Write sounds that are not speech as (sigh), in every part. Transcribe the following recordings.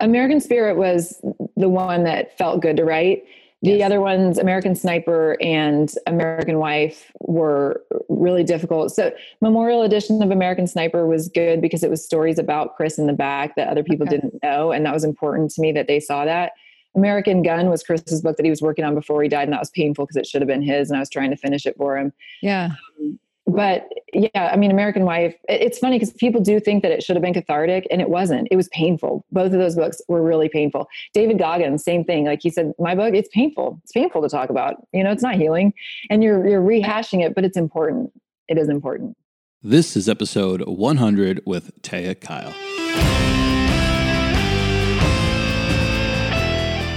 American Spirit was the one that felt good to write. The Yes. other ones, American Sniper and American Wife, were really difficult. So, Memorial Edition of American Sniper was good because it was stories about Chris in the back that other people Okay. didn't know. And that was important to me that they saw that. American Gun was Chris's book that he was working on before he died. And that was painful because it should have been his. And I was trying to finish it for him Yeah. Um, but yeah i mean american wife it's funny because people do think that it should have been cathartic and it wasn't. It was painful. Both of those books were really painful. David goggins same thing. Like he said my book it's painful. It's painful to talk about. You know it's not healing and you're you're rehashing it but it's important. It is important. This is episode 100 with Taya Kyle.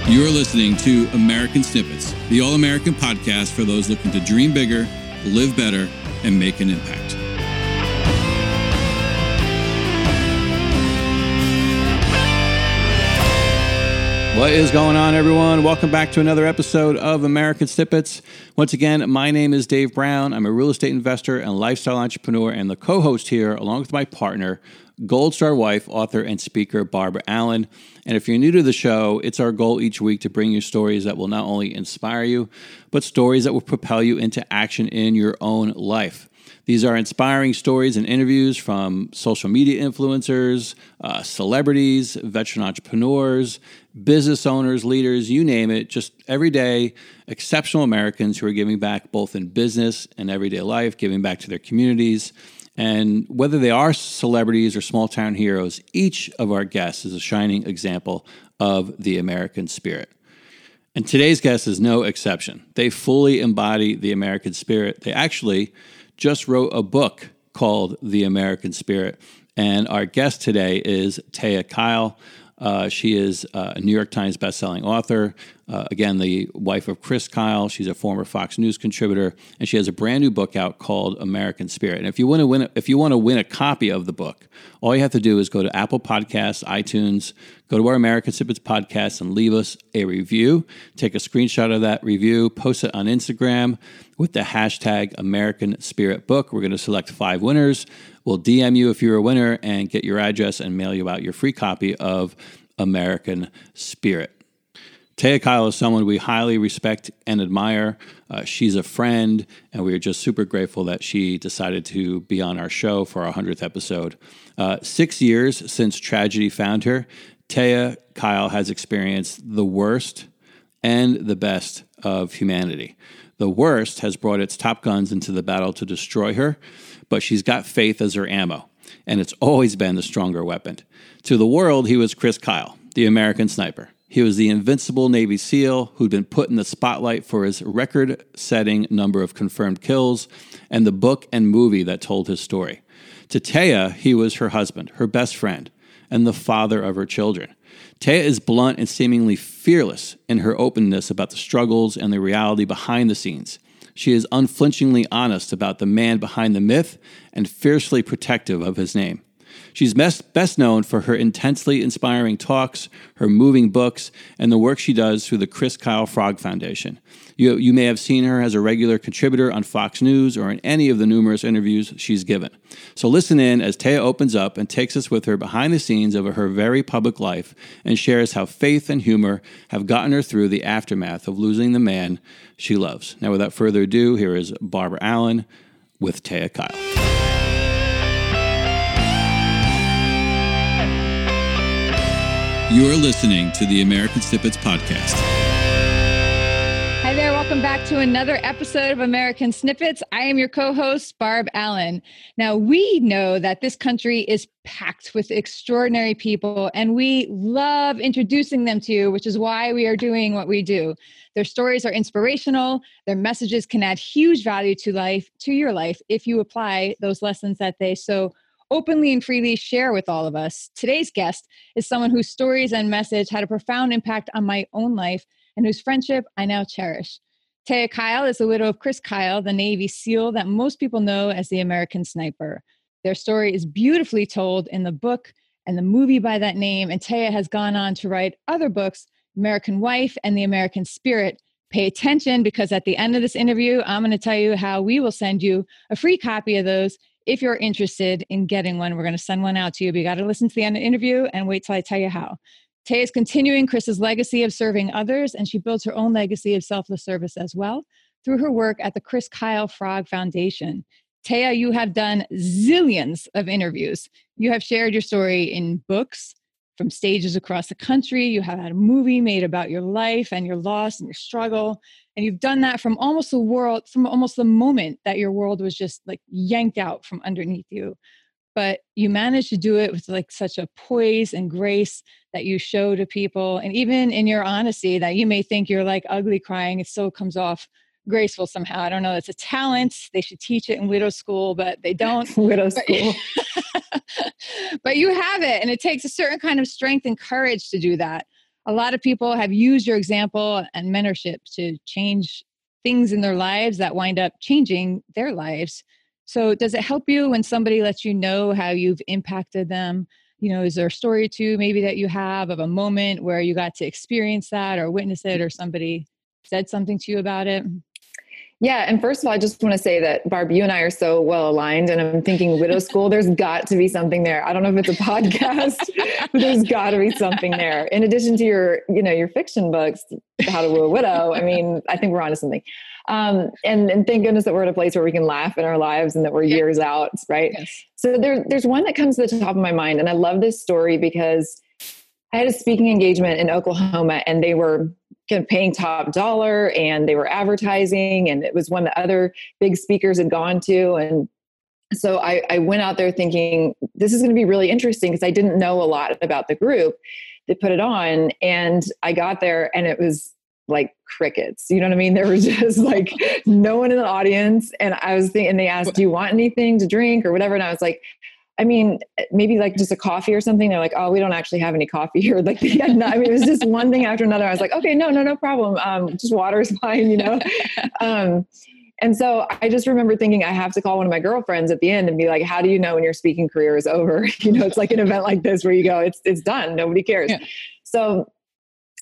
You're listening to American Snippets, the all American podcast for those looking to dream bigger, live better, and make an impact. What is going on, everyone? Welcome back to another episode of American Snippets. Once again, my name is Dave Brown. I'm a real estate investor and lifestyle entrepreneur, and the co host here, along with my partner, Gold Star wife, author, and speaker Barbara Allen. And if you're new to the show, it's our goal each week to bring you stories that will not only inspire you, but stories that will propel you into action in your own life. These are inspiring stories and interviews from social media influencers, uh, celebrities, veteran entrepreneurs, business owners, leaders, you name it, just everyday exceptional Americans who are giving back both in business and everyday life, giving back to their communities. And whether they are celebrities or small town heroes, each of our guests is a shining example of the American spirit. And today's guest is no exception. They fully embody the American spirit. They actually just wrote a book called The American Spirit. And our guest today is Taya Kyle. Uh, she is uh, a New York Times bestselling author. Uh, again, the wife of Chris Kyle. She's a former Fox News contributor, and she has a brand new book out called American Spirit. And if you want to win, a, if you want to win a copy of the book, all you have to do is go to Apple Podcasts, iTunes, go to our American Snippets podcast, and leave us a review. Take a screenshot of that review, post it on Instagram with the hashtag American Spirit Book. We're going to select five winners. We'll DM you if you're a winner and get your address and mail you out your free copy of American Spirit. Taya Kyle is someone we highly respect and admire. Uh, she's a friend, and we are just super grateful that she decided to be on our show for our 100th episode. Uh, six years since tragedy found her, Taya Kyle has experienced the worst and the best of humanity. The worst has brought its top guns into the battle to destroy her, but she's got faith as her ammo, and it's always been the stronger weapon. To the world, he was Chris Kyle, the American sniper. He was the invincible Navy SEAL who'd been put in the spotlight for his record setting number of confirmed kills and the book and movie that told his story. To Taya, he was her husband, her best friend, and the father of her children. Taya is blunt and seemingly fearless in her openness about the struggles and the reality behind the scenes. She is unflinchingly honest about the man behind the myth and fiercely protective of his name. She's best, best known for her intensely inspiring talks, her moving books, and the work she does through the Chris Kyle Frog Foundation. You, you may have seen her as a regular contributor on Fox News or in any of the numerous interviews she's given. So listen in as Taya opens up and takes us with her behind the scenes of her very public life and shares how faith and humor have gotten her through the aftermath of losing the man she loves. Now, without further ado, here is Barbara Allen with Taya Kyle. You are listening to the American Snippets Podcast. Hi there. Welcome back to another episode of American Snippets. I am your co host, Barb Allen. Now, we know that this country is packed with extraordinary people, and we love introducing them to you, which is why we are doing what we do. Their stories are inspirational, their messages can add huge value to life, to your life, if you apply those lessons that they so openly and freely share with all of us. Today's guest is someone whose stories and message had a profound impact on my own life and whose friendship I now cherish. Taya Kyle is the widow of Chris Kyle, the Navy SEAL that most people know as the American Sniper. Their story is beautifully told in the book and the movie by that name, and Taya has gone on to write other books, American Wife and The American Spirit. Pay attention because at the end of this interview, I'm going to tell you how we will send you a free copy of those if you're interested in getting one. We're going to send one out to you, but you got to listen to the end of the interview and wait till I tell you how. Tay is continuing Chris's legacy of serving others, and she builds her own legacy of selfless service as well through her work at the Chris Kyle Frog Foundation. Taya, you have done zillions of interviews. You have shared your story in books from stages across the country. You have had a movie made about your life and your loss and your struggle. And you've done that from almost the world, from almost the moment that your world was just like yanked out from underneath you. But you managed to do it with like such a poise and grace that you show to people. And even in your honesty, that you may think you're like ugly crying, it still comes off graceful somehow. I don't know. It's a mm. talent. They should teach it in widow school, but they don't. (laughs) widow school. (laughs) but you have it, and it takes a certain kind of strength and courage to do that. A lot of people have used your example and mentorship to change things in their lives that wind up changing their lives. So, does it help you when somebody lets you know how you've impacted them? You know, is there a story too, maybe that you have of a moment where you got to experience that or witness it, or somebody said something to you about it? Yeah, and first of all, I just want to say that Barb, you and I are so well aligned, and I'm thinking widow (laughs) school. There's got to be something there. I don't know if it's a podcast, but there's got to be something there. In addition to your, you know, your fiction books, How to Woo a Widow. I mean, I think we're onto something. Um, and, and thank goodness that we're at a place where we can laugh in our lives and that we're years out, right? Yes. So there, there's one that comes to the top of my mind, and I love this story because I had a speaking engagement in Oklahoma, and they were paying top dollar and they were advertising and it was one that other big speakers had gone to and so I, I went out there thinking this is going to be really interesting because I didn't know a lot about the group that put it on and I got there and it was like crickets. You know what I mean? There was (laughs) just like no one in the audience. And I was thinking, and they asked, Do you want anything to drink or whatever? And I was like, I mean, maybe like just a coffee or something. They're like, oh, we don't actually have any coffee here. (laughs) Like, yeah, no, I mean, it was just one thing after another. I was like, okay, no, no, no problem. Um, just water is (laughs) fine, you know? (laughs) Um, and so I just remember thinking I have to call one of my girlfriends at the end and be like, how do you know when your speaking career is over? you know, it's like an event like this where you go, it's, it's done. Nobody cares. Yeah. So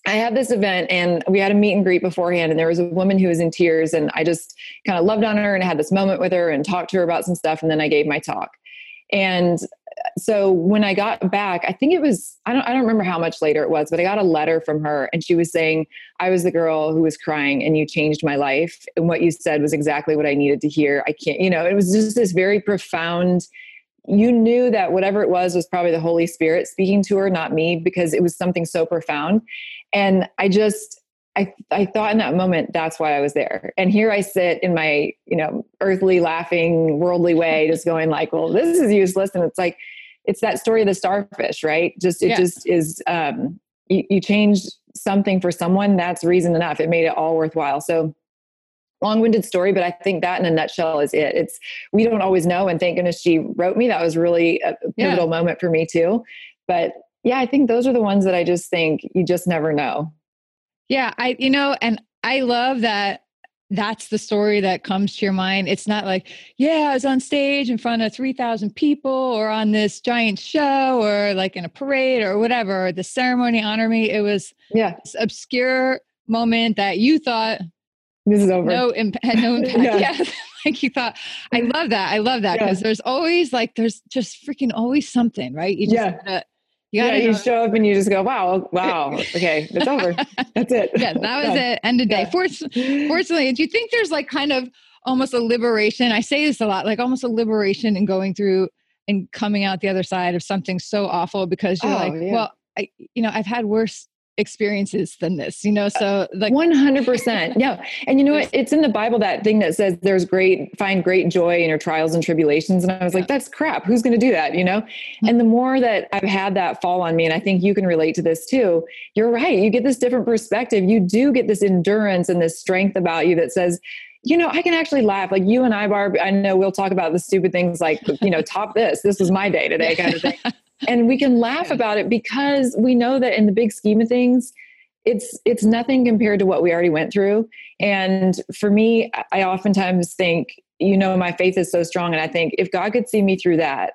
I had this event and we had a meet and greet beforehand and there was a woman who was in tears and I just kind of loved on her and had this moment with her and talked to her about some stuff. And then I gave my talk. And so when I got back, I think it was I don't I don't remember how much later it was, but I got a letter from her and she was saying, I was the girl who was crying and you changed my life. And what you said was exactly what I needed to hear. I can't, you know, it was just this very profound you knew that whatever it was was probably the Holy Spirit speaking to her, not me, because it was something so profound. And I just I, I thought in that moment that's why I was there. And here I sit in my, you know, earthly laughing, worldly way, just going like, well, this is useless. And it's like, it's that story of the starfish, right? Just it just is um you, you change something for someone, that's reason enough. It made it all worthwhile. So long-winded story, but I think that in a nutshell is it. It's we don't always know. And thank goodness she wrote me. That was really a pivotal yeah. moment for me too. But yeah, I think those are the ones that I just think you just never know. Yeah, I you know, and I love that that's the story that comes to your mind. It's not like, yeah, I was on stage in front of 3,000 people or on this giant show or like in a parade or whatever, the ceremony honor me. It was yeah, this obscure moment that you thought this is over. No imp- had no (laughs) impact. yeah. yeah. (laughs) like you thought. I love that. I love that because yeah. there's always like there's just freaking always something, right? You just yeah. Gotta, you yeah, you show up and you just go, wow, wow, okay, it's over. (laughs) That's it. yeah, that was it. End of day. Yeah. Fortunately, do you think there's like kind of almost a liberation? I say this a lot, like almost a liberation in going through and coming out the other side of something so awful because you're oh, like, yeah. well, I, you know, I've had worse experiences than this you know? Uh, so like 100% yeah and you know what? (laughs) It's in the bible that thing that says there's great find great joy in your trials and tribulations and i was like that's crap. Who's going to do that? You know? Mm-hmm. and the more that i've had that fall on me and i think you can relate to this too you're right you get this different perspective. You do get this endurance and this strength about you that says you know, I can actually laugh. Like you and I, Barb, I know we'll talk about the stupid things like, you know, top this. This was my day today kind of thing (laughs) and we can laugh about it because we know that in the big scheme of things it's it's nothing compared to what we already went through. And for me i oftentimes think you know my faith is so strong. And i think if god could see me through that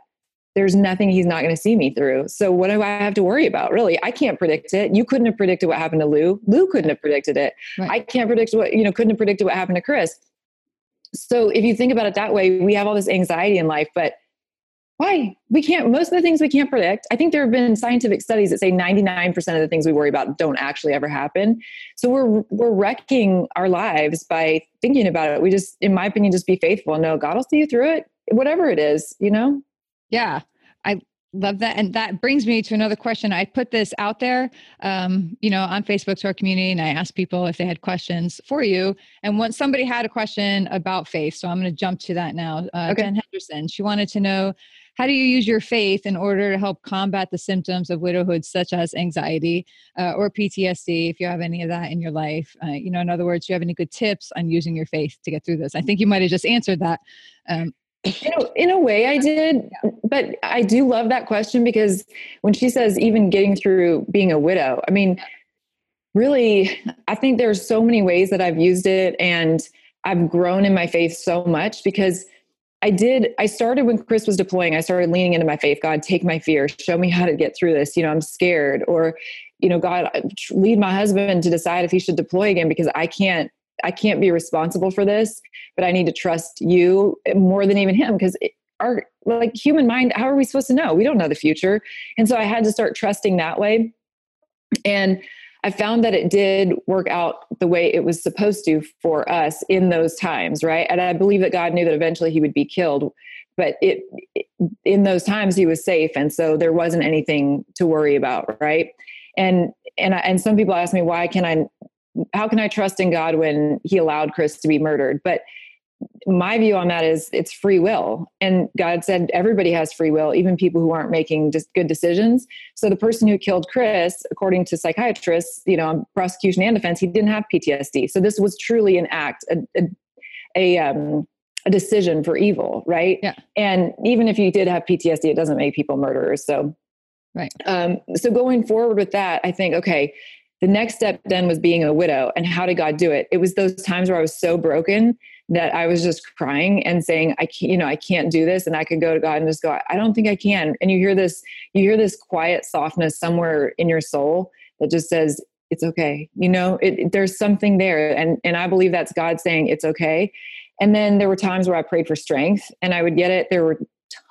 there's nothing he's not going to see me through. So what do i have to worry about really? I can't predict it. You couldn't have predicted what happened to lou. Lou couldn't have predicted it. Right. i can't predict what you know couldn't have predicted what happened to chris. So if you think about it that way we have all this anxiety in life but Why? We can't, most of the things we can't predict. I think there have been scientific studies that say 99% of the things we worry about don't actually ever happen. So we're, we're wrecking our lives by thinking about it. We just, in my opinion, just be faithful. No, God will see you through it, whatever it is, you know? Yeah. I love that. And that brings me to another question. I put this out there, um, you know, on Facebook to our community, and I asked people if they had questions for you. And once somebody had a question about faith, so I'm going to jump to that now. Uh, okay. Jen Henderson, she wanted to know how do you use your faith in order to help combat the symptoms of widowhood, such as anxiety uh, or PTSD, if you have any of that in your life? Uh, you know, in other words, do you have any good tips on using your faith to get through this? I think you might have just answered that. Um, in a, in a way, I did, but I do love that question because when she says even getting through being a widow, I mean, really, I think there's so many ways that I've used it, and I've grown in my faith so much because I did. I started when Chris was deploying. I started leaning into my faith. God, take my fear. Show me how to get through this. You know, I'm scared. Or, you know, God, lead my husband to decide if he should deploy again because I can't. I can't be responsible for this, but I need to trust you eh, more than even him because eh, our like human mind. How are we supposed to know? We don't know the future, and so I had to start trusting that way. And I found that it did work out the way it was supposed to for us in those times, right? And I believe that God knew that eventually he would be killed, but it, in those times he was safe, and so there wasn't anything to worry about, right? And and I, and some people ask me why can I, how can I trust in God when He allowed Chris to be murdered? But my view on that is it's free will and god said everybody has free will even people who aren't making just good decisions so the person who killed chris according to psychiatrists you know prosecution and defense he didn't have ptsd so this was truly an act a, a, a um, a decision for evil, right? Yeah. And even if you did have PTSD, it doesn't make people murderers. So, right. Um, so going forward with that, I think okay, the next step then was being a widow, and how did God do it? It was those times where I was so broken that I was just crying and saying, I can't, you know, I can't do this. And I could go to God and just go, I don't think I can. And you hear this, you hear this quiet softness somewhere in your soul that just says, it's okay. You know, it, there's something there. And, and I believe that's God saying it's okay. And then there were times where I prayed for strength and I would get it. There were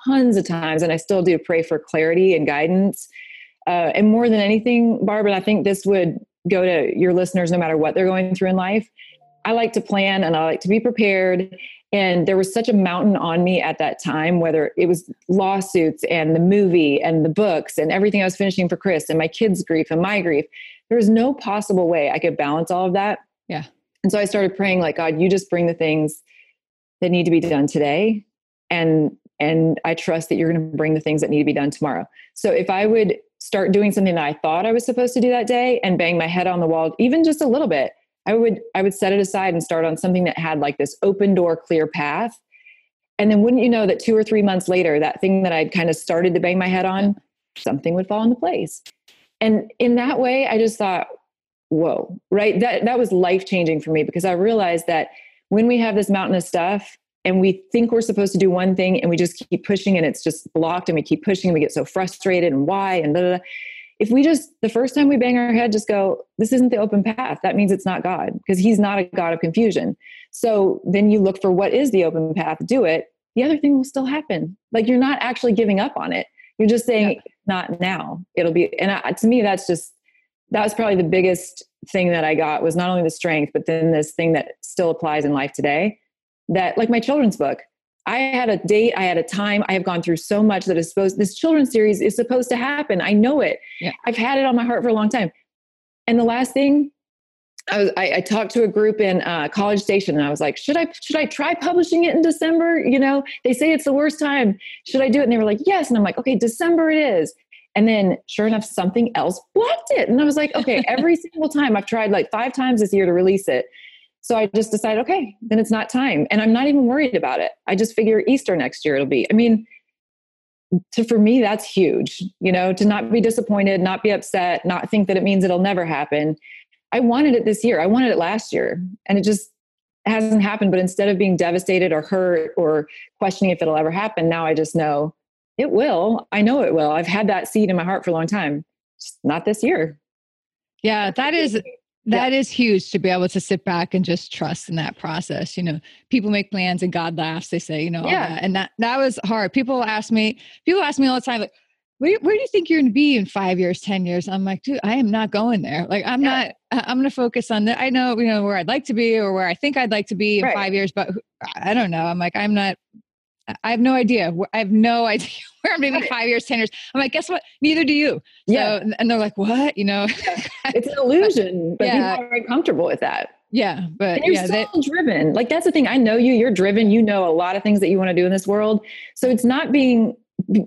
tons of times, and I still do pray for clarity and guidance. Uh, and more than anything, Barbara, I think this would go to your listeners no matter what they're going through in life I like to plan and I like to be prepared. And there was such a mountain on me at that time, whether it was lawsuits and the movie and the books and everything I was finishing for Chris and my kids' grief and my grief. There was no possible way I could balance all of that. Yeah. And so I started praying, like, God, you just bring the things that need to be done today. And and I trust that you're going to bring the things that need to be done tomorrow. So if I would start doing something that I thought I was supposed to do that day and bang my head on the wall, even just a little bit, I would I would set it aside and start on something that had like this open door clear path. And then wouldn't you know that 2 or 3 months later that thing that I'd kind of started to bang my head on something would fall into place. And in that way I just thought whoa, right? That that was life changing for me because I realized that when we have this mountain of stuff and we think we're supposed to do one thing and we just keep pushing and it's just blocked and we keep pushing and we get so frustrated and why and blah, blah, blah if we just the first time we bang our head just go this isn't the open path. That means it's not god because he's not a god of confusion. So then you look for what is the open path do it. The other thing will still happen. Like you're not actually giving up on it. You're just saying yeah. not now. It'll be and I, to me that's just that was probably the biggest thing that i got was not only the strength but then this thing that still applies in life today that like my children's book I had a date, I had a time. I have gone through so much that is supposed this children's series is supposed to happen. I know it. Yeah. I've had it on my heart for a long time. And the last thing, I was I, I talked to a group in uh, College Station, and I was like, should I should I try publishing it in December? You know, they say it's the worst time. Should I do it? And they were like, yes. And I'm like, okay, December it is. And then, sure enough, something else blocked it. And I was like, okay, every (laughs) single time I've tried like five times this year to release it. So I just decide, okay, then it's not time. And I'm not even worried about it. I just figure Easter next year it'll be. I mean, to for me, that's huge, you know, to not be disappointed, not be upset, not think that it means it'll never happen. I wanted it this year. I wanted it last year. And it just hasn't happened. But instead of being devastated or hurt or questioning if it'll ever happen, now I just know it will. I know it will. I've had that seed in my heart for a long time. Just not this year. Yeah, that is That yeah. is huge to be able to sit back and just trust in that process. You know, people make plans and God laughs. They say, you know, yeah. That. and that that was hard. People ask me, people ask me all the time, like, where, where do you think you're going to be in five years, ten years? I'm like, dude, I am not going there. Like, I'm yeah. not. I'm going to focus on that. I know, you know, where I'd like to be or where I think I'd like to be in right. five years, but I don't know. I'm like, I'm not. I have no idea. I have no (laughs) idea where I'm going to be five years, ten years. I'm like, guess what? Neither do you. So, yeah. And they're like, what? You know, (laughs) it's an (laughs) illusion, but yeah. people are very comfortable with that. Yeah, but and you're yeah, so driven. Like that's the thing. I know you. You're driven. You know a lot of things that you want to do in this world. So it's not being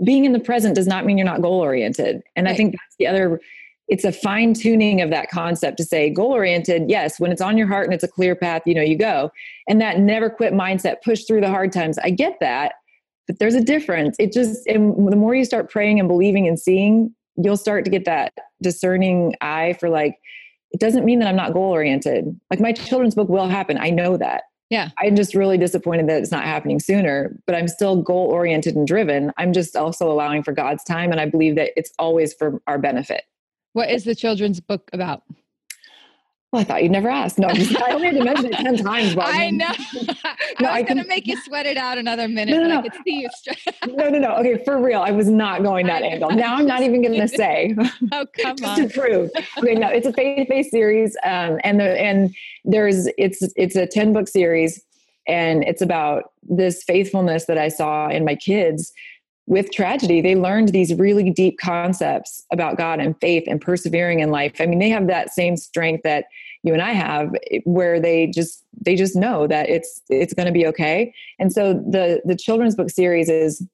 being in the present does not mean you're not goal oriented. And right. I think that's the other. It's a fine tuning of that concept to say goal oriented. Yes, when it's on your heart and it's a clear path, you know you go. And that never quit mindset, push through the hard times. I get that but there's a difference. It just, and the more you start praying and believing and seeing, you'll start to get that discerning eye for like, it doesn't mean that I'm not goal oriented. Like my children's book will happen. I know that. Yeah. I'm just really disappointed that it's not happening sooner, but I'm still goal oriented and driven. I'm just also allowing for God's time. And I believe that it's always for our benefit. What is the children's book about? Well, I thought you'd never ask. No, just, I only had to mention it 10 times. (laughs) I know. (laughs) no, (laughs) I was going to make you sweat it out another minute. No, no, no. I could see you. no, no, no. Okay, for real. I was not going that angle. Now I'm not even going to say. oh, come on. to prove. Okay, no, it's a faith-based series. Um, and the, and there's, it's, it's a 10 book series and it's about this faithfulness that I saw in my kids with tragedy, they learned these really deep concepts about God and faith and persevering in life. I mean, they have that same strength that you and I have where they just they just know that it's it's going to be okay. And so the the children's book series is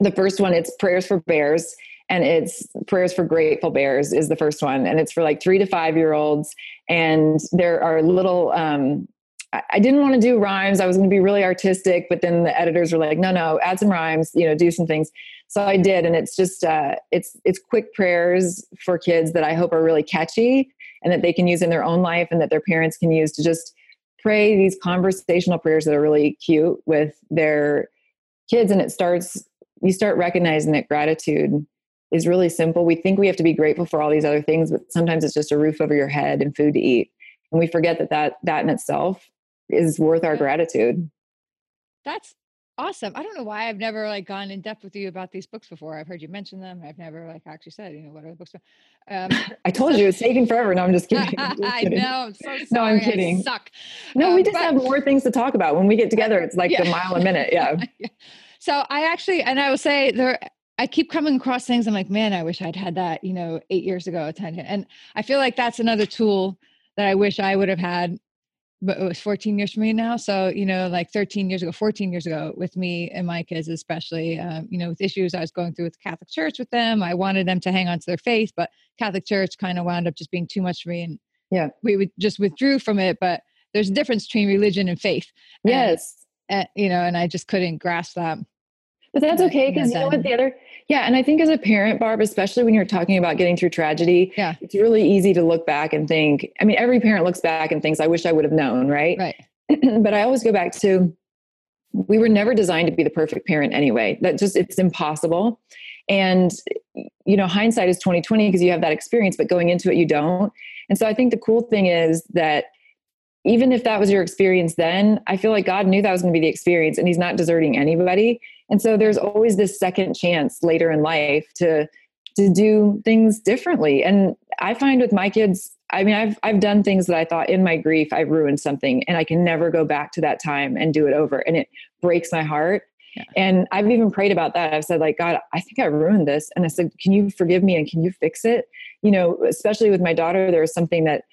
the first one it's prayers for bears and it's prayers for grateful bears is the first one and it's for like 3 to 5 year olds and there are little um I didn't want to do rhymes. I was going to be really artistic, but then the editors were like, "No, no, add some rhymes. You know, do some things." So I did, and it's just uh, it's it's quick prayers for kids that I hope are really catchy and that they can use in their own life, and that their parents can use to just pray these conversational prayers that are really cute with their kids. And it starts you start recognizing that gratitude is really simple. We think we have to be grateful for all these other things, but sometimes it's just a roof over your head and food to eat and we forget that that that in itself is worth our gratitude. That's awesome. I don't know why I've never like gone in depth with you about these books before. I've heard you mention them. I've never like actually said, you know, what are the books? Um, (laughs) I told you it's taking forever. No, I'm just kidding. I'm (laughs) just I know. I'm so sorry. (laughs) No, I'm kidding. I suck. No, um, we just but, have more things to talk about when we get together. It's like yeah. a mile a minute. Yeah. yeah. So I actually, and I will say there, I keep coming across things. I'm like, man, I wish I'd had that, you know, eight years ago. And I feel like that's another tool that I wish I would have had but it was 14 years for me now. So, you know, like 13 years ago, 14 years ago with me and my kids, especially, um, you know, with issues I was going through with the Catholic Church with them. I wanted them to hang on to their faith, but Catholic Church kind of wound up just being too much for me. And yeah, we would just withdrew from it. But there's a difference between religion and faith. Yes. And, and, you know, and I just couldn't grasp that. But that's okay because you know what the other yeah, and I think as a parent, Barb, especially when you're talking about getting through tragedy, yeah. it's really easy to look back and think. I mean, every parent looks back and thinks, "I wish I would have known," right? Right. (clears throat) but I always go back to we were never designed to be the perfect parent anyway. That just it's impossible. And you know, hindsight is 2020 because you have that experience, but going into it you don't. And so I think the cool thing is that even if that was your experience then, I feel like God knew that was going to be the experience and he's not deserting anybody. And so there's always this second chance later in life to to do things differently. And I find with my kids, I mean, I've I've done things that I thought in my grief I ruined something and I can never go back to that time and do it over. And it breaks my heart. Yeah. And I've even prayed about that. I've said, like, God, I think I ruined this. And I said, Can you forgive me and can you fix it? You know, especially with my daughter, there was something that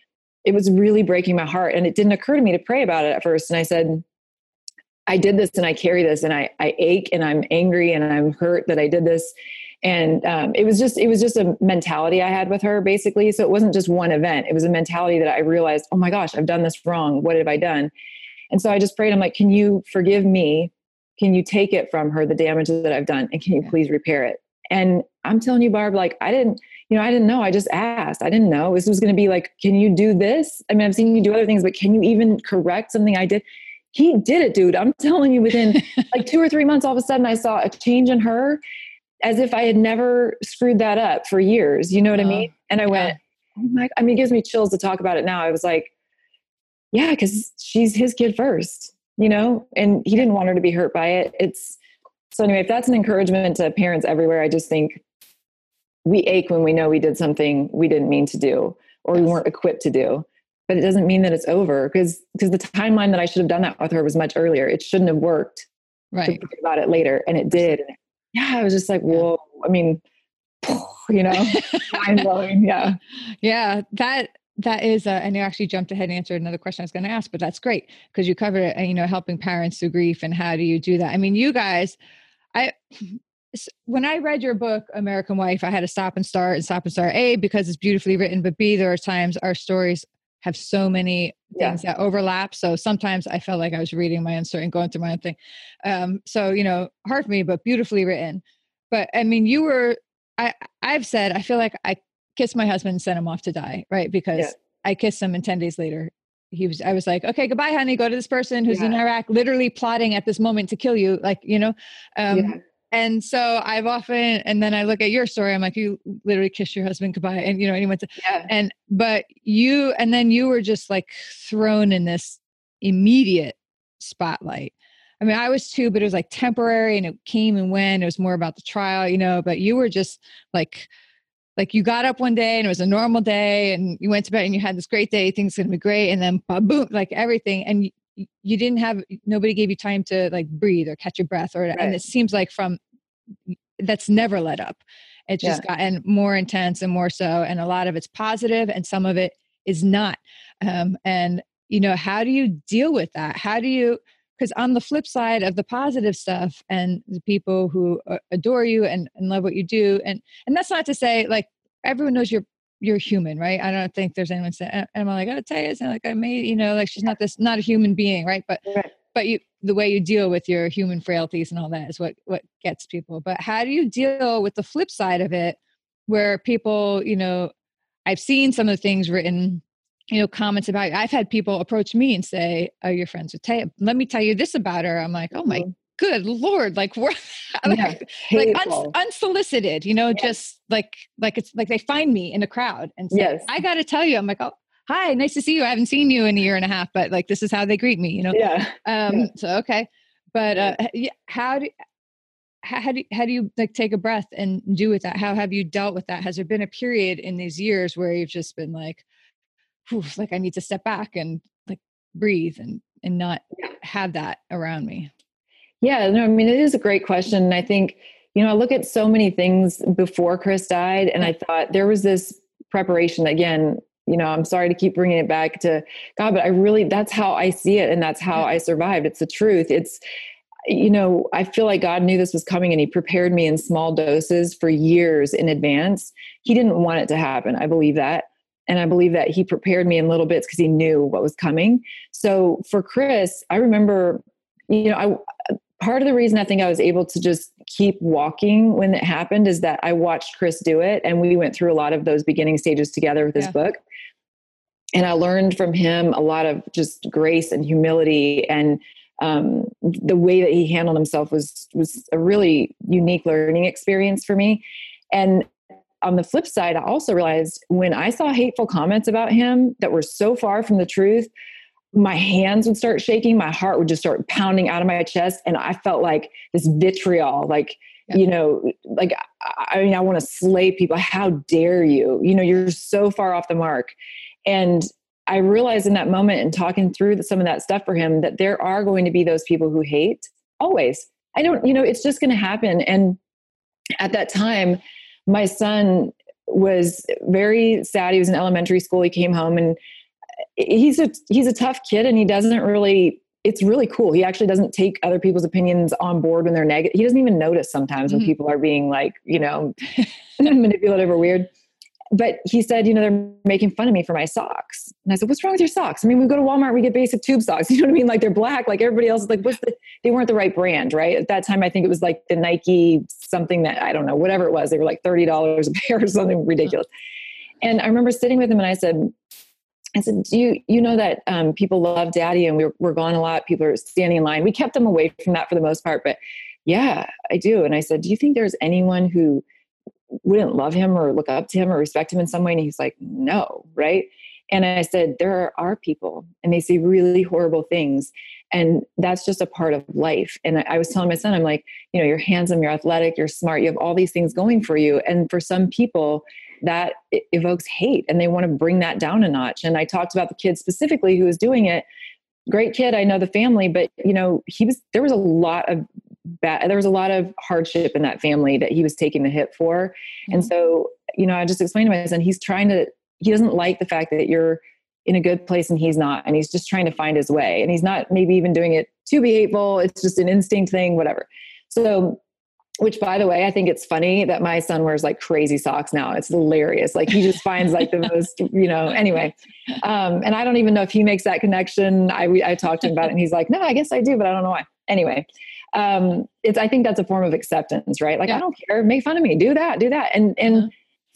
it was really breaking my heart. And it didn't occur to me to pray about it at first. And I said, I did this and I carry this and I, I ache and I'm angry and I'm hurt that I did this. And um, it was just, it was just a mentality I had with her basically. So it wasn't just one event. It was a mentality that I realized, oh my gosh, I've done this wrong. What have I done? And so I just prayed, I'm like, can you forgive me? Can you take it from her, the damage that I've done? And can you please repair it? And I'm telling you, Barb, like I didn't, you know, I didn't know. I just asked. I didn't know this was going to be like, can you do this? I mean, I've seen you do other things, but can you even correct something I did? He did it, dude. I'm (laughs) telling you, within like two or three months, all of a sudden I saw a change in her as if I had never screwed that up for years. You know what I uh-huh. mean? And I went, oh my, I mean, it gives me chills to talk about it now. I was like, yeah, because she's his kid first, you know, and he didn't want her to be hurt by it. It's so anyway, if that's an encouragement to parents everywhere, I just think we ache when we know we did something we didn't mean to do or yes. we weren't equipped to do. But it doesn't mean that it's over because because the timeline that I should have done that with her was much earlier. It shouldn't have worked. Right. To think about it later, and it did. yeah, I was just like, whoa. I mean, (sighs) you know, (laughs) mind blowing. Yeah. Yeah. That that is, uh, and you actually jumped ahead and answered another question I was going to ask, but that's great because you covered it. You know, helping parents through grief and how do you do that? I mean, you guys, I when I read your book, American Wife, I had to stop and start and stop and start. A because it's beautifully written, but B there are times our stories have so many things yeah. that overlap. So sometimes I felt like I was reading my own story and going through my own thing. Um, so you know, hard for me, but beautifully written. But I mean, you were. I I've said I feel like I kissed my husband and sent him off to die, right? Because yeah. I kissed him and 10 days later he was I was like, okay, goodbye, honey. Go to this person who's yeah. in Iraq, literally plotting at this moment to kill you. Like, you know. Um. And so I've often and then I look at your story, I'm like, you literally kissed your husband goodbye. And you know, and he went to yeah. and but you and then you were just like thrown in this immediate spotlight. I mean, I was too, but it was like temporary and it came and went. It was more about the trial, you know, but you were just like like you got up one day and it was a normal day and you went to bed and you had this great day things going to be great and then boom like everything and you, you, didn't have nobody gave you time to like breathe or catch your breath or right. and it seems like from that's never let up. It's just yeah. gotten more intense and more so and a lot of it's positive and some of it is not. Um, and you know how do you deal with that? How do you because on the flip side of the positive stuff and the people who uh, adore you and, and love what you do and and that's not to say like everyone knows you're you're human right? I don't think there's anyone saying and i'm like i gotta tell you it's like i made you know like she's not this not a human being right? But right. but you the way you deal with your human frailties and all that is what what gets people but how do you deal with the flip side of it where people you know i've seen some of the things written you know comments about i've had people approach me and say oh you're friends with Taya. let me tell you this about her i'm like oh my mm-hmm. good lord like (laughs) we're like, yeah, like uns- unsolicited you know yes. just like like it's like they find me in a crowd and say yes. i gotta tell you i'm like oh hi nice to see you. I haven't seen you in a year and a half but like this is how they greet me you know? Yeah. Um yeah. so okay. But uh how do how, do you, how do you like take a breath and do with that? How have you dealt with that? Has there been a period in these years where you've just been like like I need to step back and like breathe and and not have that around me? Yeah, no, I mean it is a great question. And I think, you know, I look at so many things before Chris died and I thought there was this preparation again, you know, I'm sorry to keep bringing it back to God, but I really that's how I see it and that's how I survived. It's the truth. It's you know, I feel like God knew this was coming and He prepared me in small doses for years in advance. He didn't want it to happen. I believe that. And I believe that he prepared me in little bits because he knew what was coming. So for Chris, I remember, you know, I part of the reason I think I was able to just keep walking when it happened is that I watched Chris do it and we went through a lot of those beginning stages together with his book. And I learned from him a lot of just grace and humility and um, the way that he handled himself was was a really unique learning experience for me. And on the flip side, I also realized when I saw hateful comments about him that were so far from the truth, my hands would start shaking, my heart would just start pounding out of my chest, and I felt like this vitriol, like yeah. you know, like I mean, I want to slay people. How dare you? You know, you're so far off the mark. And I realized in that moment and talking through some of that stuff for him that there are going to be those people who hate always. I don't, you know, it's just going to happen. And at that time, my son was very sad. He was in elementary school. He came home and he's a he's a tough kid and he doesn't really it's really cool. He actually doesn't take other people's opinions on board when they're negative. He doesn't even notice sometimes mm-hmm. when people are being like, you know, (laughs) manipulative or weird but he said, you know, they're making fun of me for my socks. And I said, what's wrong with your socks? I mean, we go to Walmart, we get basic tube socks. (laughs) You know what I mean? Like they're black, like everybody else is like, what's the, they weren't the right brand, right? At that time, I think it was like the Nike, something that I don't know, whatever it was. They were like $30 a (laughs) pair or something ridiculous. And I remember sitting with him and I said, I said, do you, you know that um, people love daddy and we're, we're gone a lot. People are standing in line. We kept them away from that for the most part, but yeah, I do. And I said, do you think there's anyone who wouldn't love him or look up to him or respect him in some way? And he's like, no, right? And I said, there are people and they say really horrible things. And that's just a part of life. And I was telling my son, I'm like, you know, you're handsome, you're athletic, you're smart, you have all these things going for you. And for some people, that evokes hate and they want to bring that down a notch. And I talked about the kid specifically who was doing it. Great kid, I know the family, but you know, he was there was a lot of bad there was a lot of hardship in that family that he was taking the hit for. Mm-hmm. And so, you know, I just explained to my son, he's trying to he doesn't like the fact that you're in a good place and he's not and he's just trying to find his way. And he's not maybe even doing it to be hateful it's just an instinct thing whatever. So which by the way i think it's funny that my son wears like crazy socks now. It's hilarious. Like he just finds like the (laughs) most you know anyway. Um, and i don't even know if he makes that connection. I i talked to him about it and he's like no i guess i do but i don't know why. Anyway um, it's i think that's a form of acceptance right like yeah. i don't care make fun of me do that do that and and uh-huh.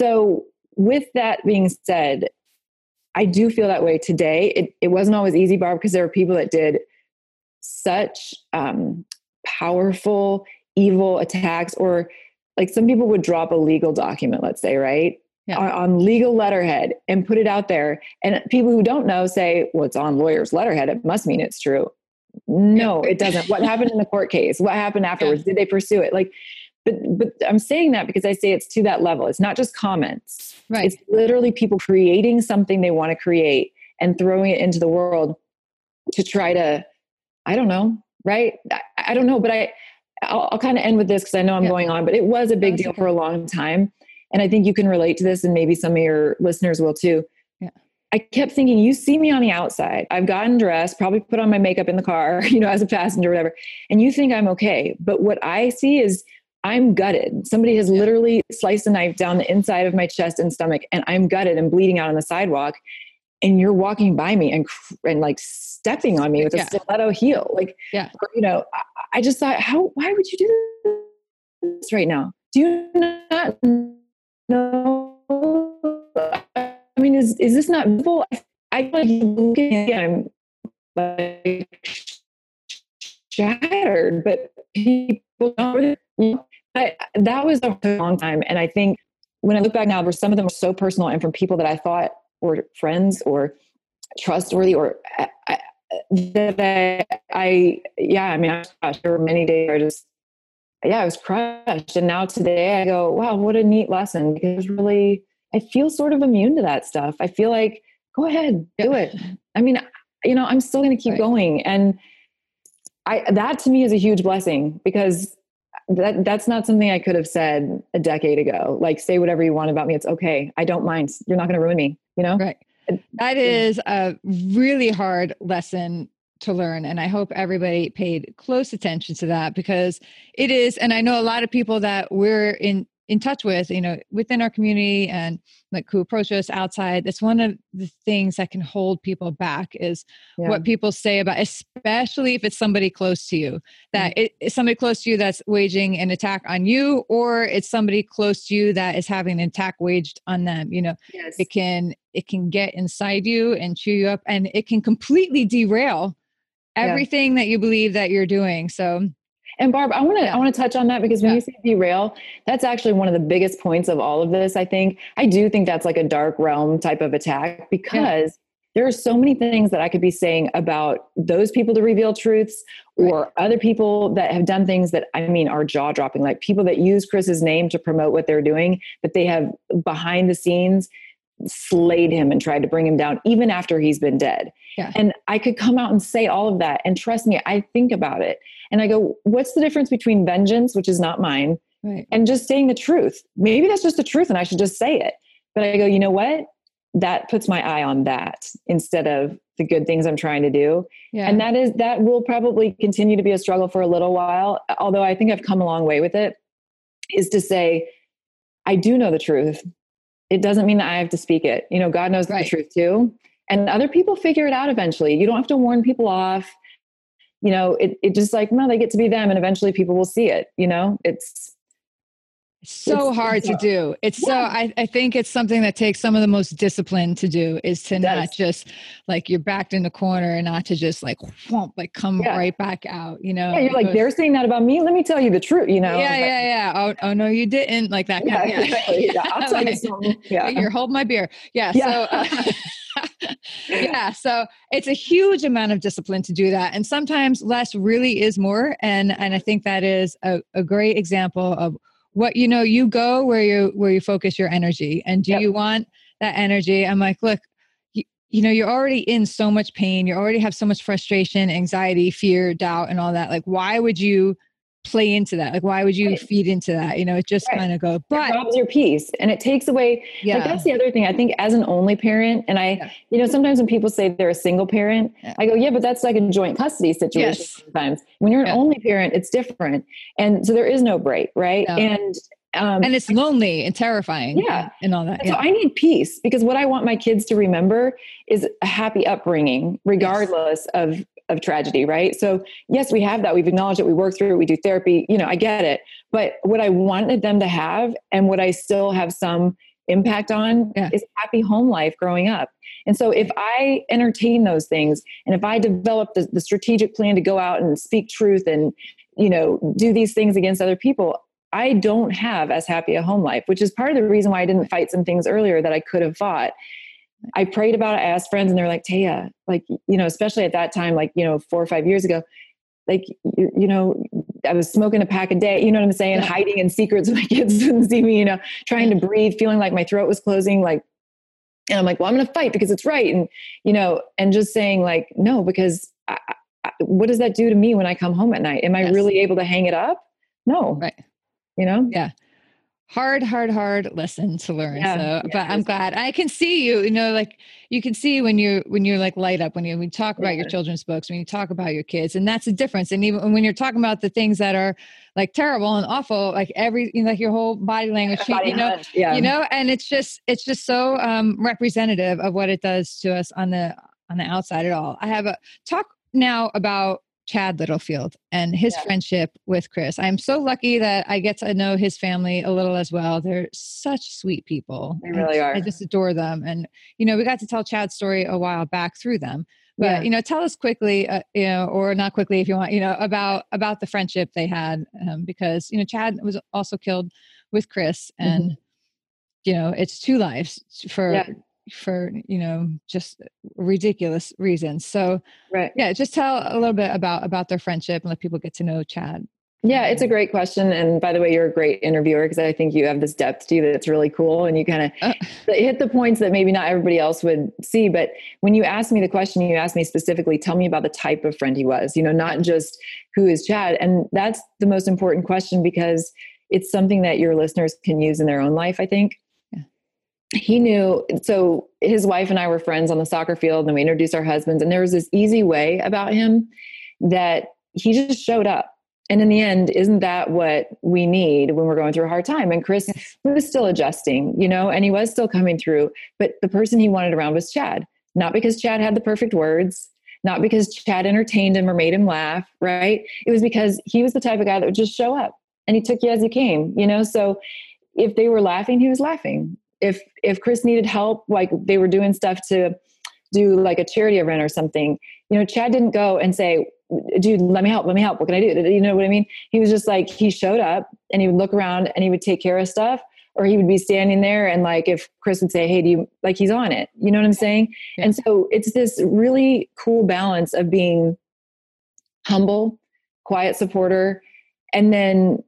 so with that being said I do feel that way today. It, it wasn't always easy, Barb, because there were people that did such um, powerful, evil attacks, or like some people would drop a legal document, let's say, right? Yeah. On, on legal letterhead and put it out there. And people who don't know say, well, it's on lawyer's letterhead. It must mean it's true. No, it doesn't. what (laughs) happened in the court case? What happened afterwards? Yeah. Did they pursue it? Like, but but I'm saying that because I say it's to that level. It's not just comments. Right. It's literally people creating something they want to create and throwing it into the world to try to, I don't know, right? I, I don't know, but I I'll, I'll kind of end with this because I know I'm yeah. going on, but it was a big deal okay. for a long time. And I think you can relate to this, and maybe some of your listeners will too. I kept thinking, you see me on the outside. I've gotten dressed, probably put on my makeup in the car, (laughs) you know, as a passenger, whatever. And you think I'm okay. But what I see is I'm gutted. Somebody has literally sliced a knife down the inside of my chest and stomach, and I'm gutted and bleeding out on the sidewalk. And you're walking by me and and like stepping on me with a yeah. stiletto heel, like yeah, you know. I, I just thought, how? Why would you do this right now? Do you not know? I mean, is is this not visible? I like looking at I'm like shattered, but people don't. I, that was a long time. And I think when I look back now, some of them were so personal and from people that I thought were friends or trustworthy or I, I, that I, I, yeah, I mean, gosh, there were many days where I just, yeah, I was crushed. And now today I go, wow, what a neat lesson because really, I feel sort of immune to that stuff. I feel like, go ahead, do it. I mean, you know, I'm still going to keep right. going. And I, that to me is a huge blessing because that that's not something I could have said a decade ago. Like, say whatever you want about me. It's okay. I don't mind. You're not going to ruin me. You know, right? That is a really hard lesson to learn, and I hope everybody paid close attention to that because it is. And I know a lot of people that we're in in touch with, you know, within our community and like who approach us outside. That's one of the things that can hold people back is yeah. what people say about, especially if it's somebody close to you, that mm-hmm. it, it's somebody close to you that's waging an attack on you, or it's somebody close to you that is having an attack waged on them. You know, yes. it can it can get inside you and chew you up, and it can completely derail everything yeah. that you believe that you're doing. So and Barb, I want to I want to touch on that because when yeah. you say derail, that's actually one of the biggest points of all of this. I think I do think that's like a dark realm type of attack because yeah. there are so many things that I could be saying about those people to reveal truths or right. other people that have done things that I mean are jaw dropping, like people that use Chris's name to promote what they're doing, but they have behind the scenes slayed him and tried to bring him down even after he's been dead. Yeah. And I could come out and say all of that. And trust me, I think about it. And I go, what's the difference between vengeance, which is not mine, right. and just saying the truth? Maybe that's just the truth and I should just say it. But I go, you know what? That puts my eye on that instead of the good things I'm trying to do. Yeah. And that is that will probably continue to be a struggle for a little while, although I think I've come a long way with it, is to say, I do know the truth. It doesn't mean that I have to speak it. You know, God knows right. the truth too. And other people figure it out eventually. You don't have to warn people off you know, it, it just like, no, they get to be them and eventually people will see it, you know, it's, so It's- hard to yeah. do. It's so I, I think it's something that takes some of the most discipline to do is to not just like you're backed in the corner and not to just like whomp, like come Yeah. right back out, you know. Yeah, you're like, because- they're saying that about me. Let me tell you the truth, you know? yeah, But- yeah, yeah. Oh, oh no, you didn't like that. Yeah, kind of- exactly. Yeah, (laughs) I'll tell you Like, something. Yeah. Here, hold my beer. Yeah. Yeah. So, uh, (laughs) yeah. So it's a huge amount of discipline to do that, and sometimes less really is more. And and I think that is a, a great example of what you know. You go where you where you focus your energy, and do Yep. you want that energy? I'm like, look. You, you know you're already in so much pain you already have so much frustration anxiety fear doubt and all that like why would you play into that like why would you Right. feed into that you know it just Right. kind of go It but robs your peace and it takes away yeah like that's the other thing i think as an only parent and i Yeah. you know sometimes when people say they're a single parent Yeah. i go yeah but that's like a joint custody situation Yes. sometimes when you're an Yeah. only parent it's different and so there is no break right No. and um and it's lonely and terrifying Yeah. and all that and so. I need peace because what I want my kids to remember is a happy upbringing, regardless of of tragedy, right? So yes, we have that. We've acknowledged it. We work through it. We do therapy. You know, I get it. But what I wanted them to have, and what I still have some impact on, Yeah. is happy home life growing up. And so if I entertain those things, and if I develop the, the strategic plan to go out and speak truth and you know do these things against other people I don't have as happy a home life, which is part of the reason why I didn't fight some things earlier that I could have fought. I prayed about it. I asked friends, and they're like, Taya, like, you know, especially at that time, like, you know, four or five years ago, like, you, you know, I was smoking a pack a day, you know what I'm saying? Yeah. Hiding in secrets so my kids (laughs) didn't see me, you know, trying to breathe, feeling like my throat was closing, like, and I'm like, well, I'm going to fight because it's right. And, you know, and just saying, like, no, because I, I, what does that do to me when I come home at night? Am I Yes. really able to hang it up? No. Right. You know? Hard hard hard lesson to learn. Yeah, so yeah, but i'm glad i can see you you know like you can see when you're when you're like light up when you when you talk about your children's books when you talk about your kids and that's the difference and even when you're talking about the things that are like terrible and awful like every you know, like your whole body language change, Body you know yeah. you know and it's just it's just so um representative of what it does to us on the on the outside at all. I have a talk now about chad littlefield and his Yeah. friendship with chris i'm so lucky that i get to know his family a little as well they're such sweet people They really are. i just adore them and you know we got to tell chad's story a while back through them but Yeah. you know tell us quickly uh, you know or not quickly if you want you know about about the friendship they had um, because you know chad was also killed with chris and you know it's two lives for Mm-hmm. Yeah. For you know just ridiculous reasons so right. yeah just tell a little bit about about their friendship and let people get to know chad Yeah, it's a great question. And by the way, you're a great interviewer because I think you have this depth to you that's really cool. And you kind of Uh. hit the points that maybe not everybody else would see. But when you asked me the question, you asked me specifically, tell me about the type of friend he was, you know, not just who is Chad. And that's the most important question because it's something that your listeners can use in their own life, I think. He knew, so his wife and I were friends on the soccer field, and we introduced our husbands. And there was this easy way about him that he just showed up. And in the end, isn't that what we need when we're going through a hard time? And Chris was still adjusting, you know, and he was still coming through. But the person he wanted around was Chad, not because Chad had the perfect words, not because Chad entertained him or made him laugh, right? It was because he was the type of guy that would just show up and he took you as you came, you know? So if they were laughing, he was laughing. If if Chris needed help, like they were doing stuff to do like a charity event or something, you know, Chad didn't go and say, dude, let me help, let me help. What can I do? You know what I mean? He was just like, he showed up and he would look around and he would take care of stuff. Or he would be standing there and like if Chris would say, Hey, do you like he's on it? You know what I'm saying? Yeah. And so it's this really cool balance of being humble, quiet supporter, and then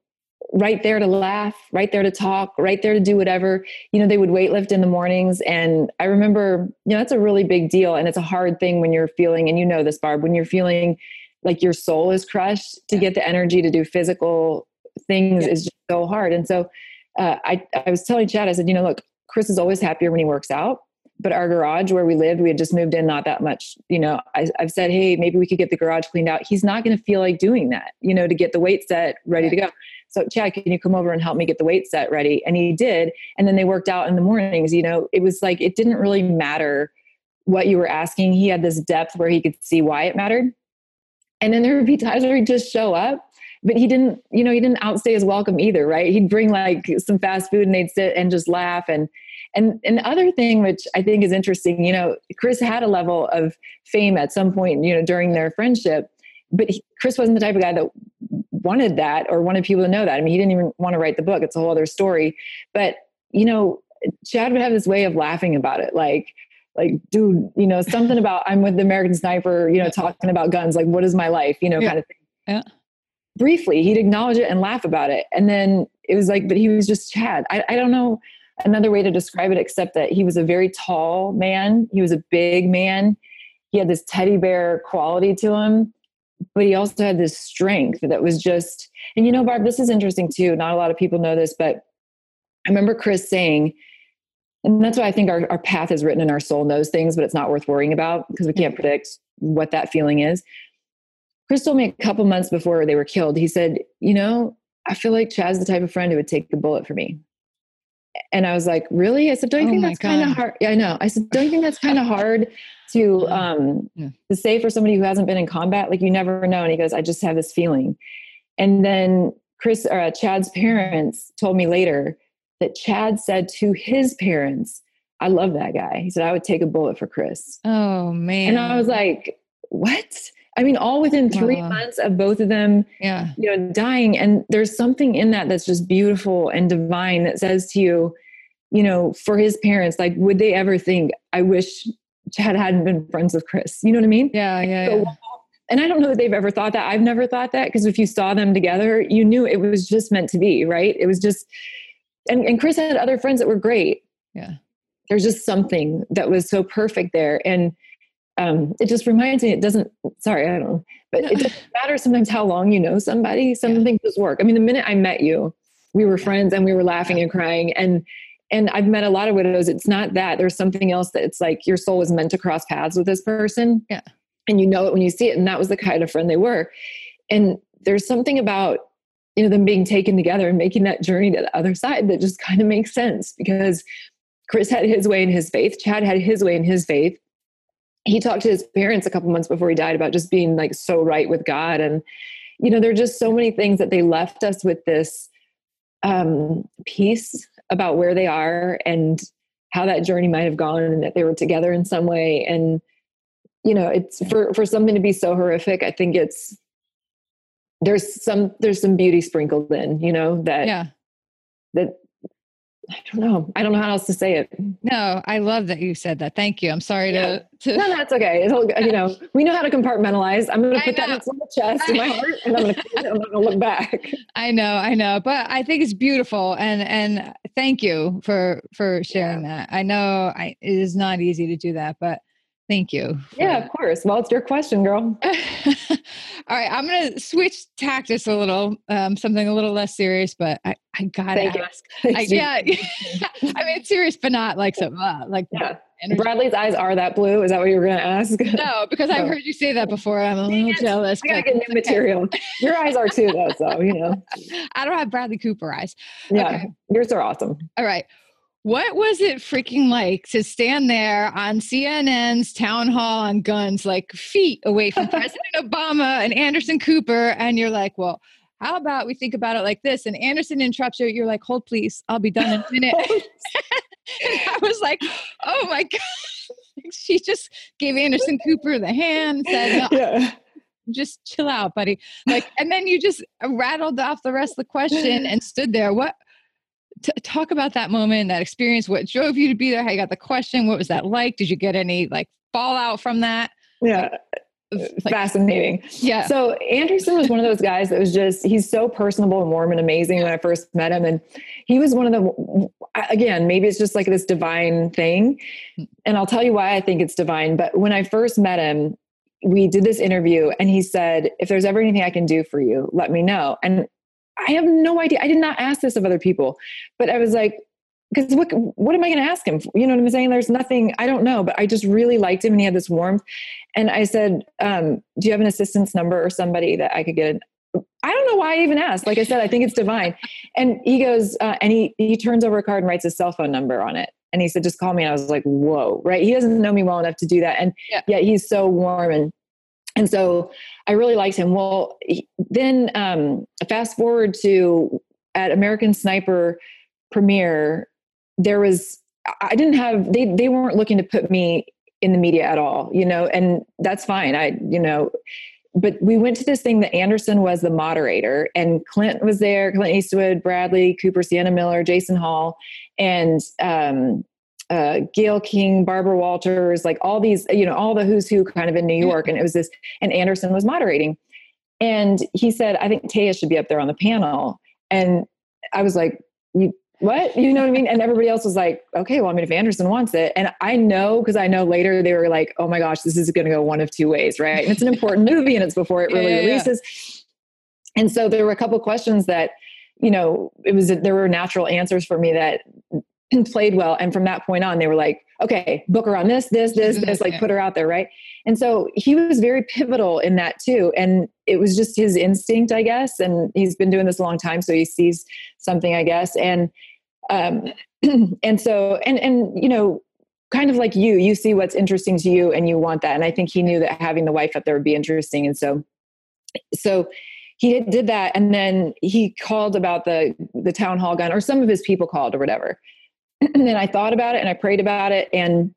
right there to laugh, right there to talk, right there to do whatever. You know, they would weightlift in the mornings. And I remember, you know, that's a really big deal. And it's a hard thing when you're feeling, and you know this, Barb, when you're feeling like your soul is crushed to get the energy to do physical things Yeah. is just so hard. And so uh, I, I was telling Chad, I said, you know, look, Chris is always happier when he works out. But our garage where we lived, we had just moved in not that much. You know, I, I've said, hey, maybe we could get the garage cleaned out. He's not going to feel like doing that, you know, to get the weight set ready to go. So, Chad, can you come over and help me get the weight set ready? And he did. And then they worked out in the mornings. You know, it was like it didn't really matter what you were asking. He had this depth where he could see why it mattered. And then there would be times where he'd just show up but he didn't, you know, he didn't outstay his welcome either, right? He'd bring like some fast food and they'd sit and just laugh. And and and the other thing which I think is interesting, you know, Chris had a level of fame at some point, you know, during their friendship, but he, Chris wasn't the type of guy that wanted that or wanted people to know that. I mean, he didn't even want to write the book. It's a whole other story. But you know, Chad would have this way of laughing about it, like like dude you know something (laughs) about i'm with the american sniper you know talking about guns like what is my life you know Yeah. kind of thing Yeah. briefly he'd acknowledge it and laugh about it and then it was like but he was just chad I, I don't know another way to describe it except that he was a very tall man he was a big man he had this teddy bear quality to him but he also had this strength that was just and you know barb this is interesting too not a lot of people know this but i remember chris saying and that's why I think our, our path is written in our soul knows things, but it's not worth worrying about because we can't mm-hmm. predict what that feeling is. Chris told me a couple months before they were killed, he said, You know, I feel like Chad's the type of friend who would take the bullet for me. And I was like, Really? I said, Don't you Oh think that's kind of hard? Yeah, I know. I said, Don't you think that's kind of hard to um Yeah. to say for somebody who hasn't been in combat? Like you never know. And he goes, I just have this feeling. And then Chris or uh, Chad's parents told me later that Chad said to his parents, I love that guy. He said, I would take a bullet for Chris. Oh man. And I was like, what? I mean, all within three Wow. months of both of them, yeah. you know, dying. And there's something in that that's just beautiful and divine that says to you, you know, for his parents, like, would they ever think, I wish Chad hadn't been friends with Chris? You know what I mean? Yeah. Yeah. So- yeah. and I don't know that they've ever thought that. I've never thought that because if you saw them together, you knew it was just meant to be, right? It was just, and, and Chris had other friends that were great. Yeah. There's just something that was so perfect there. And um, it just reminds me, it doesn't, sorry, I don't know, but it doesn't matter sometimes how long you know somebody, some Yeah. things just work. I mean, the minute I met you, we were friends and we were laughing and crying. And and I've met a lot of widows. It's not that. There's something else that it's like your soul was meant to cross paths with this person. Yeah. And you know it when you see it. And that was the kind of friend they were. And there's something about, you know, them being taken together and making that journey to the other side that just kind of makes sense because Chris had his way in his faith. Chad had his way in his faith. He talked to his parents a couple months before he died about just being like so right with God. And, you know, there are just so many things that they left us with this um, peace about where they are and how that journey might have gone and that they were together in some way. And, you know, it's for, for something to be so horrific, I think it's, there's some, there's some beauty sprinkled in, you know, that, Yeah. that, I don't know. I don't know how else to say it. No, I love that you said that. Thank you. I'm sorry Yeah. to, to No, that's okay. It'll, you know, (laughs) we know how to compartmentalize. I'm going to put that in my chest in my (laughs) heart, and I'm going to, going to look back. I know, I know, but I think it's beautiful, and and thank you for for sharing that. I know I, it is not easy to do that, but thank you. Yeah, of course. Well, it's your question, girl. (laughs) All right, I'm going to switch tactics a little, um, something a little less serious, but I, I got to ask. (laughs) I, yeah, (laughs) I mean, it's serious, but not like so, uh, like Yeah. energy. Bradley's eyes are that blue. Is that what you were going to ask? No, because I've No. heard you say that before. I'm a little jealous. I gotta get new okay. material. Your eyes are too, though. So you know, I don't have Bradley Cooper eyes. yeah, Okay. yours are awesome. All right. What was it freaking like to stand there on CNN's town hall on guns, like feet away from (laughs) President Obama and Anderson Cooper? And you're like, well, how about we think about it like this? And Anderson interrupts you. You're like, hold, please. I'll be done in a (laughs) minute. (laughs) and I was like, oh my God. She just gave Anderson Cooper the hand, said, no, yeah, just chill out, buddy. Like, and then you just rattled off the rest of the question and stood there. What? T- talk about that moment, that experience. What drove you to be there? How you got the question? What was that like? Did you get any like fallout from that? yeah, Like, uh, fascinating. yeah, So Anderson was one of those guys that was just, he's so personable and warm and amazing when I first met him. And he was one of the, again, maybe it's just like this divine thing. Mm. And I'll tell you why I think it's divine. But when I first met him, we did this interview and he said, if there's ever anything I can do for you, let me know. And I have no idea. I did not ask this of other people, but I was like, because what, what am I going to ask him? for? You know what I'm saying? There's nothing, I don't know, but I just really liked him and he had this warmth. And I said, um, do you have an assistance number or somebody that I could get? An, I don't know why I even asked. Like I said, I think it's divine. And he goes, uh, and he, he turns over a card and writes his cell phone number on it. And he said, just call me. And I was like, whoa, right. He doesn't know me well enough to do that. And Yeah. yet he's so warm. And and so I really liked him. Well, he, then um, fast forward to at American Sniper premiere, there was I didn't have they they weren't looking to put me in the media at all, you know, and that's fine. I you know, but we went to this thing that Anderson was the moderator, and Clint was there, Clint Eastwood, Bradley Cooper, Sienna Miller, Jason Hall, and um, uh, Gayle King, Barbara Walters, like all these, you know, all the who's who kind of in New York. And it was this, and Anderson was moderating. And he said, I think Taya should be up there on the panel. And I was like, you, what? You know what I mean? And everybody else was like, okay, well, I mean, if Anderson wants it. And I know, because I know later they were like, oh my gosh, this is going to go one of two ways, right? And it's an important movie and it's before it really yeah, releases. Yeah. And so there were a couple questions that, you know, it was, there were natural answers for me that played well. And from that point on, they were like, okay, book her on this, this, this, this, like put her out there, right? And so he was very pivotal in that too. And it was just his instinct, I guess. And he's been doing this a long time, so he sees something, I guess. And um, (clears throat) and so and and you know, kind of like you, you see what's interesting to you and you want that. And I think he knew that having the wife up there would be interesting. And so so he did that and then he called about the the town hall gun or some of his people called or whatever (clears throat) and I thought about it and I prayed about it. And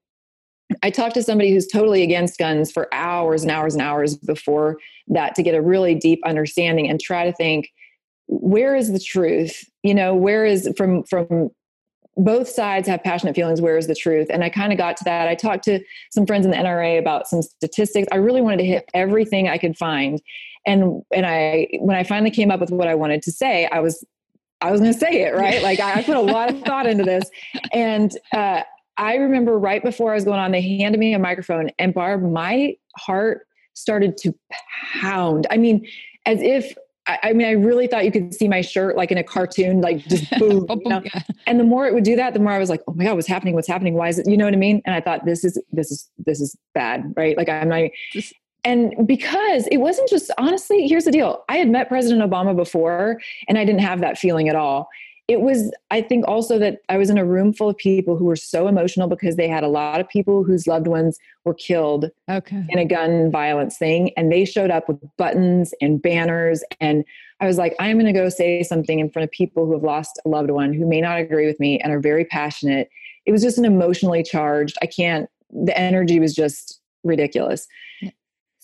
I talked to somebody who's totally against guns for hours and hours and hours before that to get a really deep understanding and try to think where is the truth? You know where is from from both sides have passionate feelings where is the truth? And i kind of got to that. I talked to some friends in the nra about some statistics. I really wanted to hit everything i could find. And and i when i finally came up with what i wanted to say i was I was going to say it, right? Like I, I, put a lot of thought into this. And uh, I remember right before I was going on, they handed me a microphone and Barb, my heart started to pound. I mean, as if I, mean, I really thought you could see my shirt like in a cartoon, like just (laughs) boom. you know? And the more it would do that, the more I was like, "Oh my god, what's happening? What's happening? Why is it?" You know what I mean? And I thought, "This is this is this is bad, right?" Like I'm not and because it wasn't just honestly here's the deal. I had met president obama before and i didn't have that feeling at all. It was i think also that i was in a room full of people who were so emotional because they had a lot of people whose loved ones were killed okay. in a gun violence thing. And they showed up with buttons and banners. And i was like i'm going to go say something in front of people who have lost a loved one who may not agree with me and are very passionate. It was just an emotionally charged i can't the energy was just ridiculous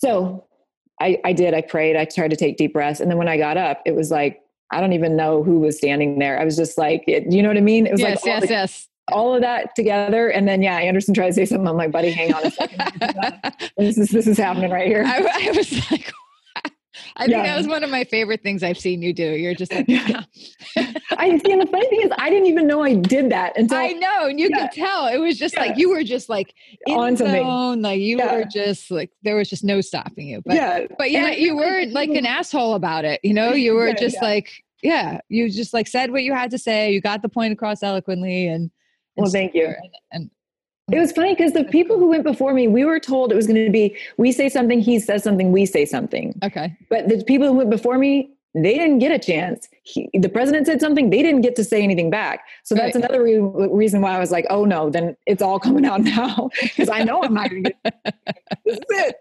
so I, I did. I prayed. I tried to take deep breaths. And then when I got up, it was like, I don't even know who was standing there. I was just like, it, you know what I mean? It was yes, like, yes, the, yes. All of that together. And then, yeah, Anderson tried to say something. I'm like, buddy, hang on a second. (laughs) this is, this is happening right here. I, I was like, I think yeah. that was one of my favorite things I've seen you do. You're just like, yeah. (laughs) I see. And the funny thing is, I didn't even know I did that until I know, and you yeah. could tell. It was just like you were just like in on zone, like you were just like there was just no stopping you. But yeah, but yeah, you were like an (laughs) asshole about it. You know, you were just like, yeah, you just like said what you had to say. You got the point across eloquently, and, and well, thank you. And, and it was funny because the people who went before me, we were told it was going to be we say something, he says something, we say something. Okay. But the people who went before me, they didn't get a chance. He, the president said something, they didn't get to say anything back. So that's right. another re- reason why I was like, oh no, then it's all (laughs) coming out now because I know I'm not going to get (laughs) this is it.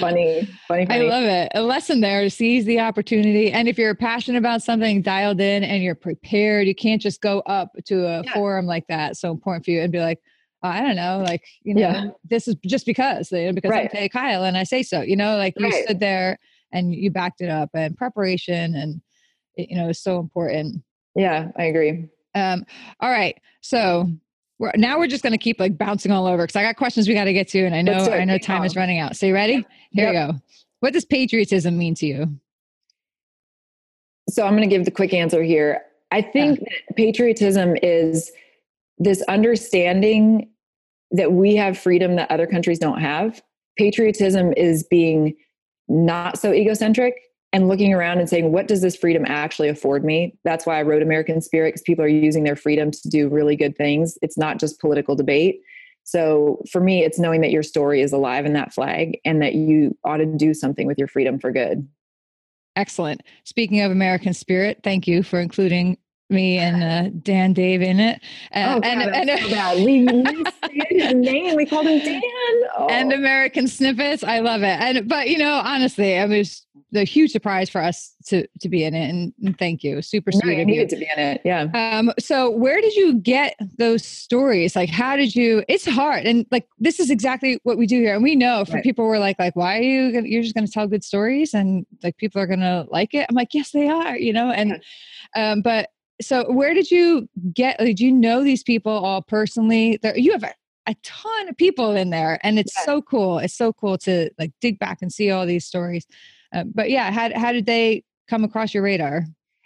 Funny, funny, funny. I love it. A lesson there to seize the opportunity. And if you're passionate about something, dialed in and you're prepared, you can't just go up to a yeah. forum like that. So important for you and be like, I don't know, like, you know, yeah. this is just because, because right. I'm Kyle and I say so, you know, like you stood there and you backed it up and preparation and, it, you know, is so important. Yeah, I agree. Um, all right. So we're, now we're just going to keep like bouncing all over because I got questions we got to get to. And I know, I know time is running out. So you ready? Here yep. we go. What does patriotism mean to you? So I'm going to give the quick answer here. I think yeah. that patriotism is this understanding that we have freedom that other countries don't have. Patriotism is being not so egocentric and looking around and saying, what does this freedom actually afford me? That's why I wrote American Spirit, because people are using their freedom to do really good things. It's not just political debate. So for me, it's knowing that your story is alive in that flag and that you ought to do something with your freedom for good. Excellent. Speaking of American Spirit, thank you for including me and uh, Dan Dave in it. Uh, oh, and, God, and, and so (laughs) bad. We his name. We called him Dan. Oh. And American Snippets. I love it. And but you know, honestly, it was a huge surprise for us to to be in it. And, and thank you. Super sweet no, of you to be in it. Yeah. Um. So where did you get those stories? Like, how did you? It's hard. And like, this is exactly what we do here. And we know for right. people who are like, like, why are you? Gonna, you're just going to tell good stories, and like people are going to like it. I'm like, yes, they are. You know. And yeah. um. But so where did you get did you know these people all personally there you have a, a ton of people in there and it's yeah. so cool it's so cool to like dig back and see all these stories uh, but yeah how, how did they come across your radar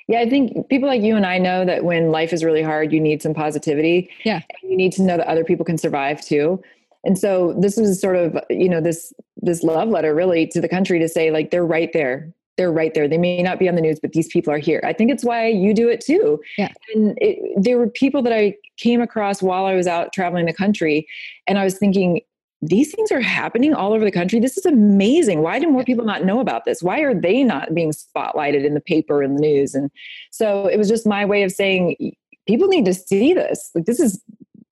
yeah, I think people like you and I know that when life is really hard, you need some positivity. Yeah. you need to know that other people can survive too. And so this was sort of, you know, this this love letter really to the country to say like they're right there they're right there. They may not be on the news, but these people are here. I think it's why you do it too. Yeah. And it, there were people that I came across while I was out traveling the country, and I was thinking, these things are happening all over the country. This is amazing. Why do more people not know about this? Why are they not being spotlighted in the paper and the news? And so it was just my way of saying, people need to see this. Like this is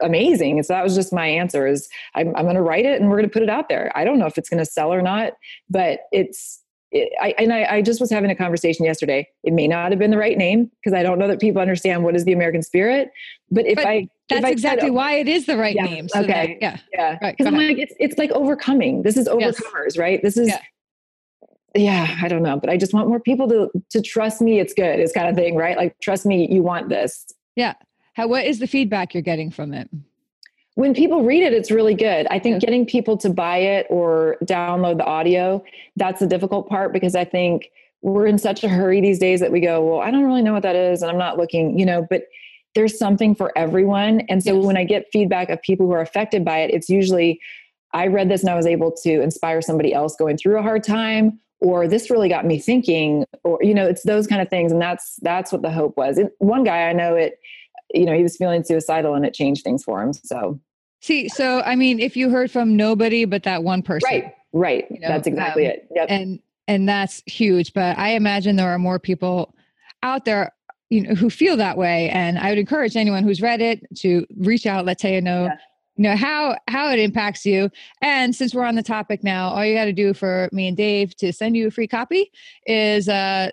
amazing. And so that was just my answer is I'm, I'm going to write it and we're going to put it out there. I don't know if it's going to sell or not, but it's, I, and I, I, just was having a conversation yesterday. It may not have been the right name because I don't know that people understand what is the American spirit. But if but I, that's if I exactly said, why it is the right yeah, name. So okay, that, yeah, yeah. Because right, I'm like, it's it's like overcoming. This is overcomers, yes. right? This is. Yeah. yeah, I don't know, but I just want more people to to trust me. It's good. It's kind of thing, right? Like trust me, you want this. Yeah. How? What is the feedback you're getting from it? When people read it it's really good. I think getting people to buy it or download the audio that's the difficult part because i think we're in such a hurry these days that we go well i don't really know what that is and i'm not looking you know but there's something for everyone. And so yes. when i get feedback of people who are affected by it it's usually i read this and i was able to inspire somebody else going through a hard time or this really got me thinking or you know it's those kind of things and that's that's what the hope was. And one guy i know it you know, he was feeling suicidal and it changed things for him. So, see, so I mean, if you heard from nobody but that one person, right, right, you know, that's exactly um, it. Yep. And and that's huge. But I imagine there are more people out there, you know, who feel that way. And I would encourage anyone who's read it to reach out, let Taya know. Yeah. You know how how it impacts you, and since we're on the topic now, all you got to do for me and Dave to send you a free copy is uh,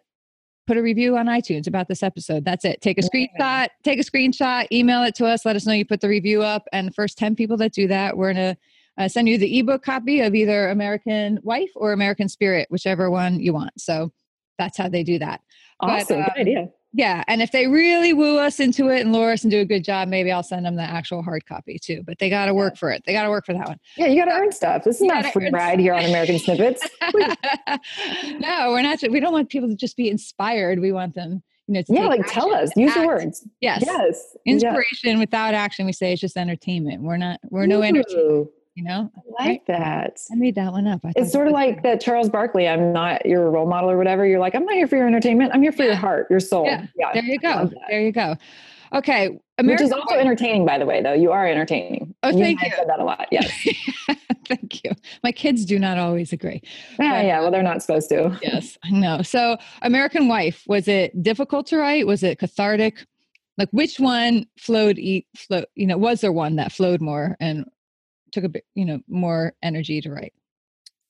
put a review on iTunes about this episode. That's it. Take a screenshot, take a screenshot, email it to us, let us know you put the review up. And the first 10 people that do that, we're going to uh, send you the ebook copy of either American Wife or American Spirit, whichever one you want. So that's how they do that. Awesome. But, um, Good idea. Yeah. And if they really woo us into it and lure us and do a good job, maybe I'll send them the actual hard copy too. But they got to work for it. They got to work for that one. Yeah. You got to earn stuff. This is you not a free ride here on American Snippets. (laughs) no, we're not. We don't want people to just be inspired. We want them, you know, yeah, like tell us, use act. the words. Yes. Yes. Inspiration without action. We say it's just entertainment. We're not, we're no entertainment you know I like right? that. I made that one up. It's sort of like that charles barkley i'm not your role model or whatever. You're like i'm not here for your entertainment. I'm here for yeah. your heart your soul. Yeah, yeah. there you go. there you go. Okay American which is also entertaining by the way though. You are entertaining. Oh you thank you. said that a lot. Yes. (laughs) Thank you. My kids do not always agree yeah yeah. Well they're not supposed to. Yes i know. So american wife was it difficult to write? Was it cathartic? Like which one flowed eat flow you know was there one that flowed more and took a bit, you know, more energy to write?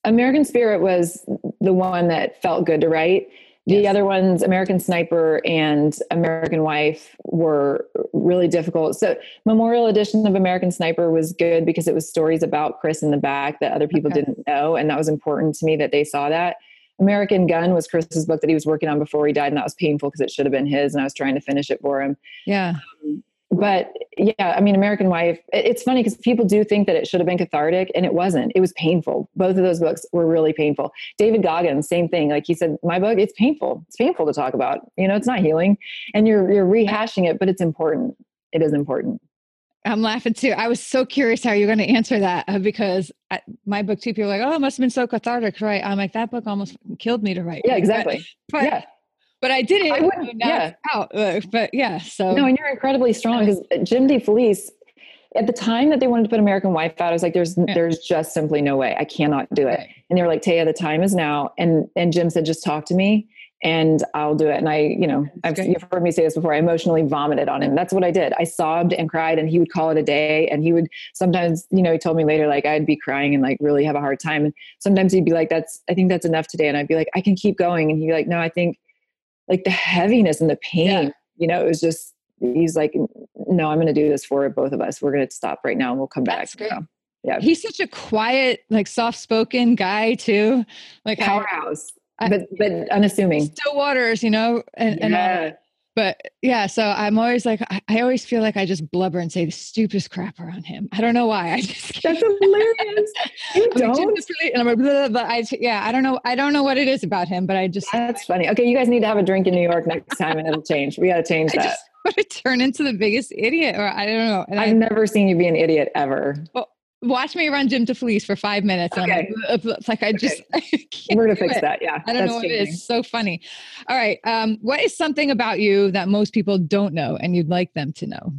American Spirit was the one that felt good to write. The yes. other ones, American Sniper and American Wife, were really difficult. So, Memorial Edition of American Sniper was good because it was stories about Chris in the back that other people okay. didn't know. And that was important to me that they saw that. American Gun was Chris's book that he was working on before he died, and that was painful because it should have been his, and I was trying to finish it for him. Yeah. Um, but yeah, I mean, American Wife, it's funny because people do think that it should have been cathartic and it wasn't. It was painful. Both of those books were really painful. David Goggins, same thing. Like he said, my book, it's painful. It's painful to talk about. You know, it's not healing and you're, you're rehashing it, but it's important. It is important. I'm laughing too. I was so curious how you're going to answer that uh, because I, my book too, people are like, oh, it must have been so cathartic, right? I'm like, that book almost killed me to write. Yeah, exactly. But, but yeah but I did it. I wouldn't, yeah. out. But yeah, so no, and you're incredibly strong because Jim DeFelice, at the time that they wanted to put American Wife out, I was like, "There's, yeah. there's just simply no way. I cannot do it." Right. And they were like, "Taya, the time is now." And and Jim said, "Just talk to me." and I'll do it. And I, you know, I've, you've heard me say this before. I emotionally vomited on him. That's what I did. I sobbed and cried, and he would call it a day. And he would sometimes, you know, he told me later, like I'd be crying and like really have a hard time. And sometimes he'd be like, "That's, I think that's enough today." And I'd be like, "I can keep going." And he'd be like, "No, I think like the heaviness and the pain, yeah. you know, it was just." He's like, "No, I'm going to do this for both of us. We're going to stop right now, and we'll come that's back." Great. yeah, he's such a quiet, like soft-spoken guy too. Like powerhouse but but unassuming still waters you know and, and yeah. But yeah so i'm always like I, always feel like i just blubber and say the stupidest crap around him. I don't know why. (laughs) I just that's hilarious. You (laughs) don't? And I'm like, blah, blah, I, yeah i don't know i don't know what it is about him but i just that's funny. Okay you guys need to have a drink in new york next time and it'll change. We got to change (laughs) that. I just to turn into the biggest idiot or i don't know and i've I, never seen you be an idiot ever. Well watch me run Jim DeFelice for five minutes. Okay. Like, it's like I just okay. (laughs) we're gonna fix it. that. Yeah, I don't know what changing. it is. So funny. All right. Um, what is something about you that most people don't know and you'd like them to know?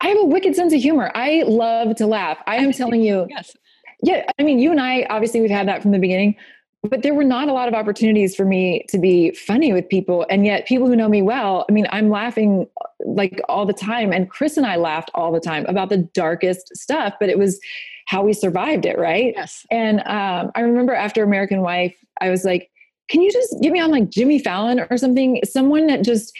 I have a wicked sense of humor. I love to laugh. I am telling you. Yes. Yeah, I mean, you and I obviously we've had that from the beginning but there were not a lot of opportunities for me to be funny with people and yet people who know me well i mean i'm laughing like all the time and chris and i laughed all the time about the darkest stuff but it was how we survived it right yes and um, i remember after american wife i was like can you just get me on like jimmy fallon or something someone that just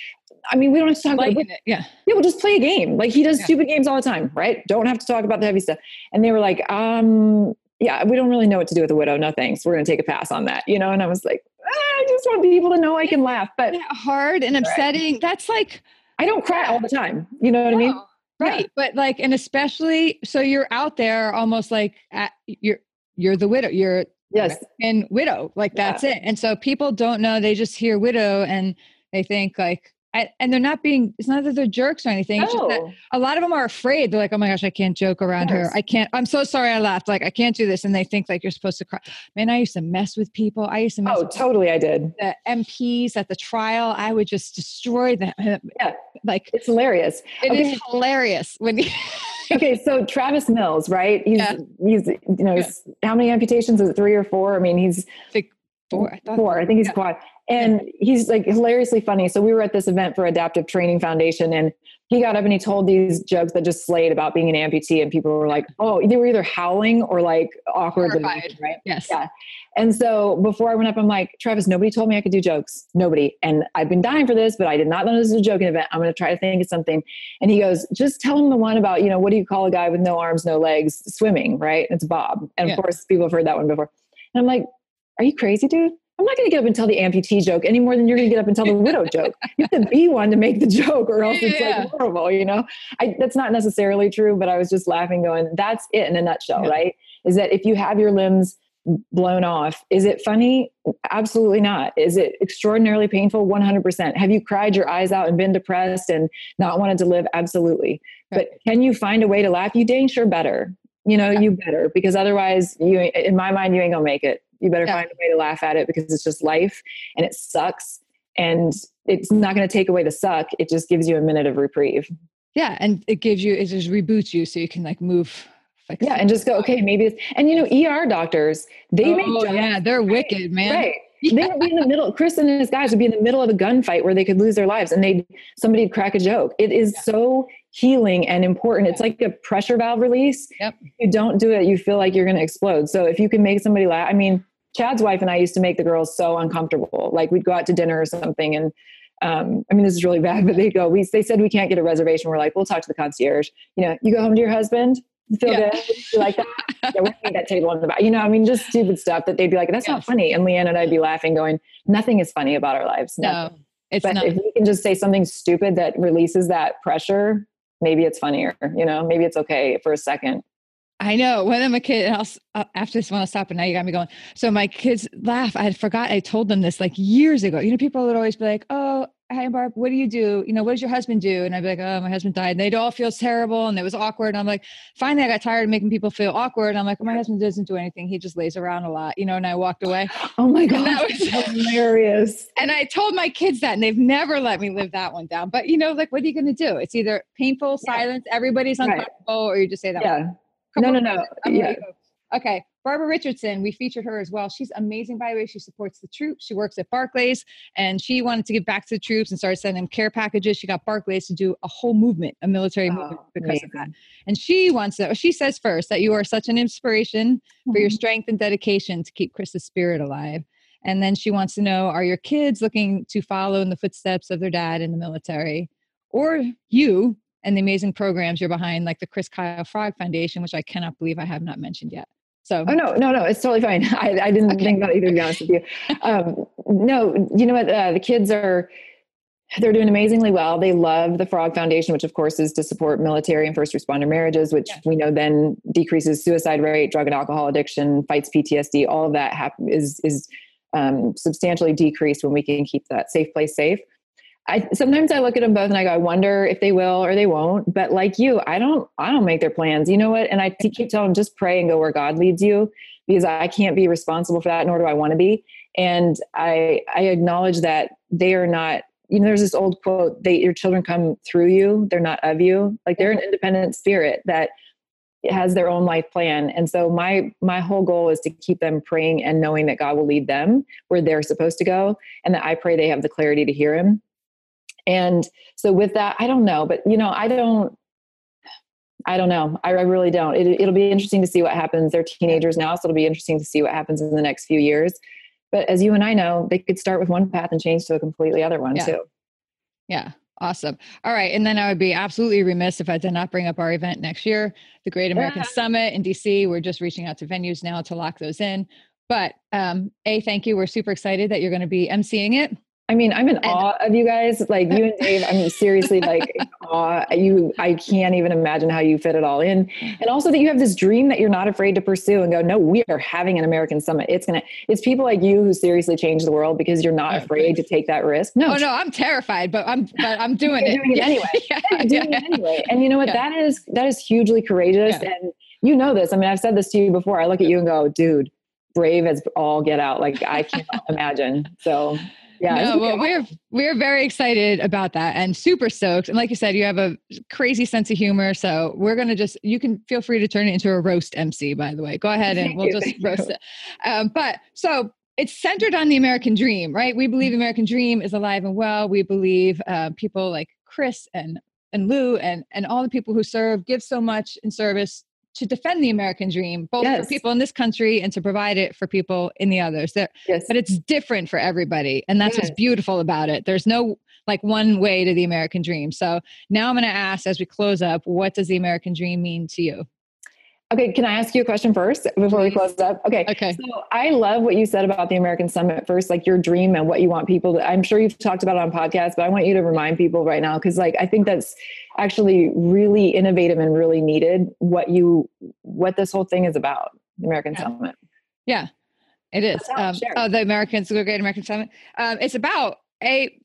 I mean, we don't have to talk about it. Yeah. Yeah, we'll just play a game. Like he does yeah. stupid games all the time, right? Don't have to talk about the heavy stuff. And they were like, um, yeah, we don't really know what to do with a widow. No thanks. We're going to take a pass on that, you know? And I was like, ah, I just want people to know I can laugh. But hard and upsetting. Right. That's like, I don't cry all the time. You know what no, I mean? Right. Yeah. But like, and especially, so you're out there almost like at, you're, you're the widow, you're yes and widow, like yeah. that's it. And so people don't know, they just hear widow and they think like, I, and they're not being it's not that they're jerks or anything no. a lot of them are afraid. They're like oh my gosh i can't joke around her. I can't i'm so sorry i laughed. Like i can't do this. And they think like you're supposed to cry. Man i used to mess with people. I used to mess oh totally i did. the mps at the trial. I would just destroy them. (laughs) Yeah. Like it's hilarious. It okay. is hilarious when you (laughs) okay so travis mills right? He's yeah. he's you know yeah. how many amputations? Is it three or four? I mean he's like four i four i think he's yeah. quad and he's like hilariously funny. So we were at this event for Adaptive Training Foundation, and he got up and he told these jokes that just slayed about being an amputee, and people were like, "Oh, they were either howling or like awkward." Horrified. Right? Yes. Yeah. And so before I went up, I'm like, Travis, nobody told me I could do jokes. Nobody. And I've been dying for this, but I did not know this was a joking event. I'm going to try to think of something. And he goes, just tell him the one about, you know, what do you call a guy with no arms, no legs, swimming, right? It's Bob. And yeah. of course, people have heard that one before. And I'm like, are you crazy, dude? I'm not going to get up and tell the amputee joke any more than you're going to get up and tell the widow joke. You have to be one to make the joke, or else it's yeah. like horrible. You know, I, that's not necessarily true, but I was just laughing, going, "That's it in a nutshell, yeah. right?" Is that if you have your limbs blown off, is it funny? Absolutely not. Is it extraordinarily painful? 100%. Have you cried your eyes out and been depressed and not wanted to live? Absolutely. Right. But can you find a way to laugh? You dang sure better. You know, yeah. you better because otherwise, you in my mind, you ain't gonna make it you better yeah. find a way to laugh at it because it's just life and it sucks. And it's not going to take away the suck. It just gives you a minute of reprieve. Yeah. And it gives you, it just reboots you so you can like move. Like yeah. And just go, okay, maybe it's, and you know, ER doctors, they oh, make jokes. Yeah. They're right, wicked, man. Right. Yeah. They would be in the middle. Chris and his guys would be in the middle of a gunfight where they could lose their lives, and they somebody'd crack a joke. It is yeah. so healing and important. Yeah. It's like a pressure valve release. Yep. If you don't do it, you feel like you're going to explode. So if you can make somebody laugh, I mean, Chad's wife and I used to make the girls so uncomfortable. Like we'd go out to dinner or something, and um, I mean, this is really (laughs) bad, but they go. We they said we can't get a reservation. We're like, we'll talk to the concierge. You know, you go home to your husband. You feel yeah. good. You like that? (laughs) yeah, we need that table in the back. You know, I mean, just stupid stuff that they'd be like, that's yes. not funny. And Leanne and I'd be laughing, going, nothing is funny about our lives. Nothing. No, it's but not. if we can just say something stupid that releases that pressure, maybe it's funnier. You know, maybe it's okay for a second. I know. When I'm a kid, and I'll, uh, after this one, I'll stop. And now you got me going. So my kids laugh. I forgot I told them this like years ago. You know, people would always be like, "Oh, hi Barb, what do you do? You know, what does your husband do?" And I'd be like, "Oh, my husband died." And they'd all feel terrible, and it was awkward. And I'm like, finally, I got tired of making people feel awkward. And I'm like, "My husband doesn't do anything. He just lays around a lot." You know, and I walked away. Oh my god, that was hilarious. (laughs) And I told my kids that, and they've never let me live that one down. But you know, like, what are you going to do? It's either painful yeah. silence, everybody's uncomfortable, right. or you just say that. Yeah. Come no, on, no, no. yeah. Okay. Barbara Richardson, we featured her as well. She's amazing, by the way. She supports the troops. She works at Barclays, and she wanted to give back to the troops and started sending them care packages. She got Barclays to do a whole movement, a military oh, movement because amazing. of that. And she wants to. She says first that you are such an inspiration mm-hmm. for your mm-hmm. strength and dedication to keep Chris's spirit alive. And then she wants to know: Are your kids looking to follow in the footsteps of their dad in the military, or you and the amazing programs you're behind, like the Chris Kyle Frog Foundation, which I cannot believe I have not mentioned yet. So, oh no, no, no, it's totally fine. (laughs) I, I didn't okay. think about either. To be honest with you, um, no, you know what? Uh, the kids are they're doing amazingly well. They love the Frog Foundation, which of course is to support military and first responder marriages, which we know then decreases suicide rate, drug and alcohol addiction, fights PTSD. All of that hap- is is um, substantially decreased when we can keep that safe place safe. I sometimes I look at them both and I go, I wonder if they will or they won't. But like you, I don't, I don't make their plans. You know what? And I keep telling them, just pray and go where God leads you, because I can't be responsible for that, nor do I want to be. And I, I acknowledge that they are not. You know, there's this old quote: "They, your children come through you; they're not of you." Like they're an independent spirit that has their own life plan and so my my whole goal is to keep them praying and knowing that god will lead them where they're supposed to go and that i pray they have the clarity to hear him and so with that, I don't know, but you know, I don't, I don't know. I, I really don't. It, it'll be interesting to see what happens. They're teenagers now, so it'll be interesting to see what happens in the next few years. But as you and I know, they could start with one path and change to a completely other one yeah. too. Yeah. Awesome. All right. And then I would be absolutely remiss if I did not bring up our event next year, the Great American yeah. Summit in DC. We're just reaching out to venues now to lock those in. But um, A, thank you. We're super excited that you're going to be emceeing it. I mean, I'm in and, awe of you guys. Like you and Dave, I mean, seriously like (laughs) awe. You, I can't even imagine how you fit it all in. And also that you have this dream that you're not afraid to pursue and go, no, we are having an American summit. It's gonna, it's people like you who seriously change the world because you're not afraid to take that risk. No, oh, no, I'm terrified, but I'm, but I'm doing it. doing it anyway. (laughs) yeah, doing yeah. it anyway. And you know what? Yeah. That is, that is hugely courageous. And you know this. I mean, I've said this to you before. I look at you and go, dude, brave as all get out. Like I can't (laughs) imagine. So yeah. No, well (laughs) we're we're very excited about that and super stoked. And like you said you have a crazy sense of humor. So we're gonna just you can feel free to turn it into a roast mc by the way. Go ahead and we'll just roast it. Um, but so it's centered on the american dream right? We believe the american dream is alive and well. We believe uh, people like chris and and lou and and all the people who serve give so much in service to defend the American dream, both yes. for people in this country and to provide it for people in the others. That, yes. But it's different for everybody. And that's yes. what's beautiful about it. There's no like one way to the American dream. So now I'm going to ask as we close up, what does the American dream mean to you? Okay, can I ask you a question first before we close up? Okay. Okay. So I love what you said about the American Summit first, like your dream and what you want people to. I'm sure you've talked about it on podcasts, but I want you to remind people right now because, like, I think that's actually really innovative and really needed. What you, what this whole thing is about, the American yeah. Summit. Yeah, it is. Um, oh, the Americans, the Great American Summit. Um, it's about a.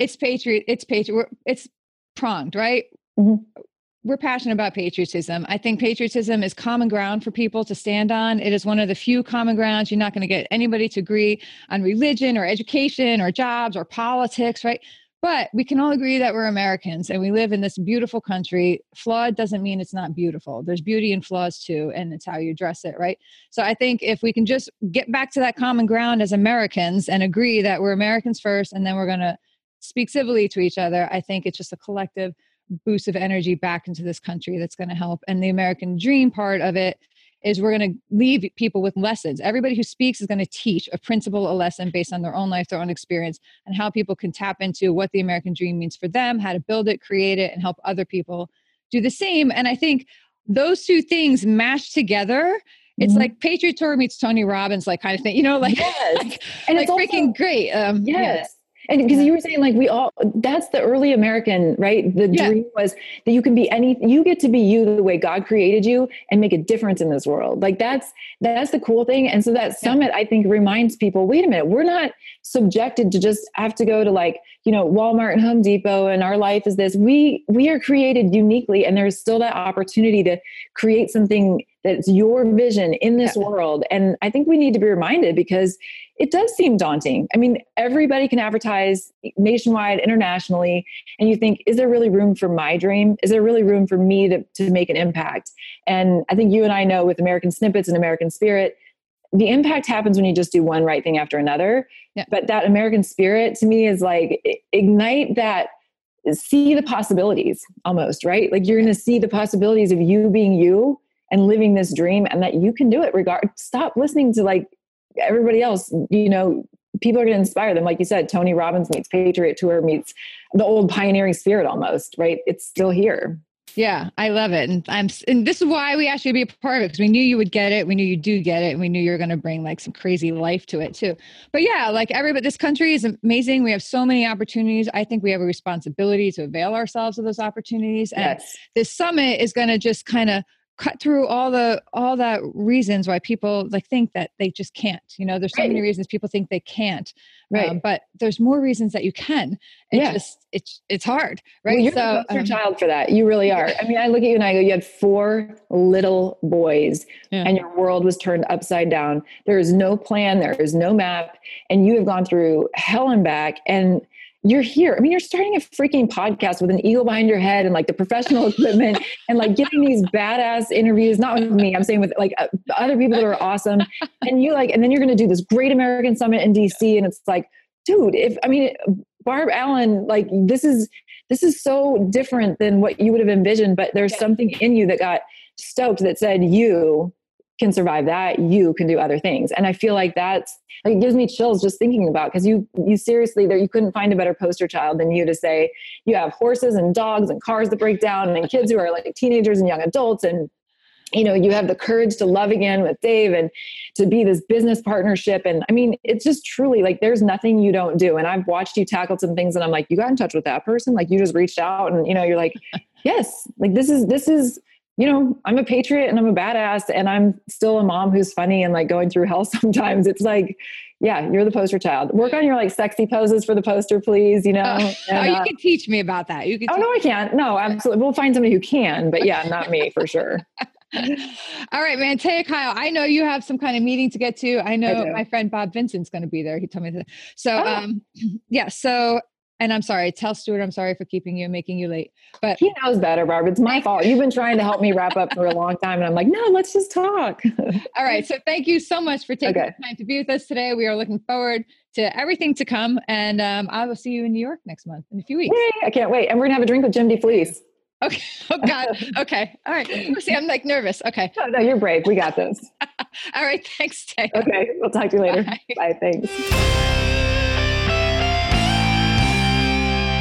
It's patriot. It's patriot. It's pronged, right? Mm-hmm we're passionate about patriotism. I think patriotism is common ground for people to stand on. It is one of the few common grounds. You're not going to get anybody to agree on religion or education or jobs or politics, right? But we can all agree that we're Americans and we live in this beautiful country. Flawed doesn't mean it's not beautiful. There's beauty in flaws too, and it's how you address it, right? So I think if we can just get back to that common ground as Americans and agree that we're Americans first and then we're going to speak civilly to each other, I think it's just a collective boost of energy back into this country that's going to help. And the American dream part of it is we're going to leave people with lessons. Everybody who speaks is going to teach a principle, a lesson based on their own life, their own experience, and how people can tap into what the American dream means for them, how to build it, create it, and help other people do the same. And I think those two things mashed together it's mm-hmm. like Patriot Tour meets Tony Robbins, like kind of thing, you know, like, (laughs) yes. like and like it's freaking also, great. Um, yes. And because you were saying like we all that's the early American, right? The yeah. dream was that you can be any you get to be you the way God created you and make a difference in this world. Like that's that's the cool thing. And so that summit I think reminds people, wait a minute, we're not subjected to just have to go to like, you know, Walmart and Home Depot and our life is this. We we are created uniquely and there's still that opportunity to create something that's your vision in this yeah. world. And I think we need to be reminded because it does seem daunting. I mean, everybody can advertise nationwide, internationally, and you think, is there really room for my dream? Is there really room for me to, to make an impact? And I think you and I know with American Snippets and American Spirit, the impact happens when you just do one right thing after another. Yeah. But that American spirit to me is like ignite that see the possibilities almost, right? Like you're going to see the possibilities of you being you and living this dream and that you can do it regard stop listening to like everybody else, you know, people are going to inspire them like you said Tony Robbins meets Patriot Tour meets the old pioneering spirit almost, right? It's still here. Yeah, I love it, and I'm, and this is why we asked you to be a part of it because we knew you would get it. We knew you do get it, and we knew you were going to bring like some crazy life to it too. But yeah, like everybody, this country is amazing. We have so many opportunities. I think we have a responsibility to avail ourselves of those opportunities, and yes. this summit is going to just kind of cut through all the all that reasons why people like think that they just can't you know? There's so right. many reasons people think they can't right. um, but there's more reasons that you can. It yeah. just it's it's hard right? well, you're so your um, child for that. You really are. i mean i look at you and i go you had four little boys yeah. and your world was turned upside down. There is no plan. There is no map. And you have gone through hell and back and you're here. I mean, you're starting a freaking podcast with an eagle behind your head and like the professional (laughs) equipment and like getting these badass interviews, not with me, I'm saying with like uh, other people that are awesome. (laughs) And you like, and then you're going to do this great American summit in DC. And it's like, dude, if, I mean, Barb Allen, like this is, this is so different than what you would have envisioned, but there's something in you that got stoked that said, you can survive that you can do other things. And i feel like that's like it gives me chills just thinking about because you you seriously there you couldn't find a better poster child than you to say you have horses and dogs and cars that break down and kids who are like teenagers and young adults and you know you have the courage to love again with dave and to be this business partnership. And i mean it's just truly like there's nothing you don't do. And i've watched you tackle some things and i'm like you got in touch with that person? Like you just reached out and you know you're like yes like this is this is you know, I'm a patriot and I'm a badass and I'm still a mom who's funny and like going through hell (laughs) sometimes. It's like, yeah, you're the poster child. Work on your like sexy poses for the poster, please. You know, uh, (laughs) and, oh, you uh, can teach me about that. You can. Oh no, I can't. No, absolutely. We'll find somebody who can, but yeah, not me for sure. (laughs) All right, man. Taya Kyle, I know you have some kind of meeting to get to. I know I my friend Bob Vincent's going to be there. He told me that. So, oh. um, (clears throat) yeah. So and I'm sorry, tell Stuart I'm sorry for keeping you and making you late. But he knows better, Barb. It's my fault. You've been trying to help me wrap up for a long time. And I'm like, no, let's just talk. (laughs) All right. So thank you so much for taking okay. the time to be with us today. We are looking forward to everything to come. And um, I will see you in New York next month in a few weeks. Yay, I can't wait. And we're gonna have a drink with Jim DeFelice. Okay. (laughs) Oh God. (laughs) Okay. All right. See, I'm like nervous. Okay. No, no, you're brave. We got this. All right. Thanks, Tay. Okay. We'll talk to you later. Bye. Bye thanks.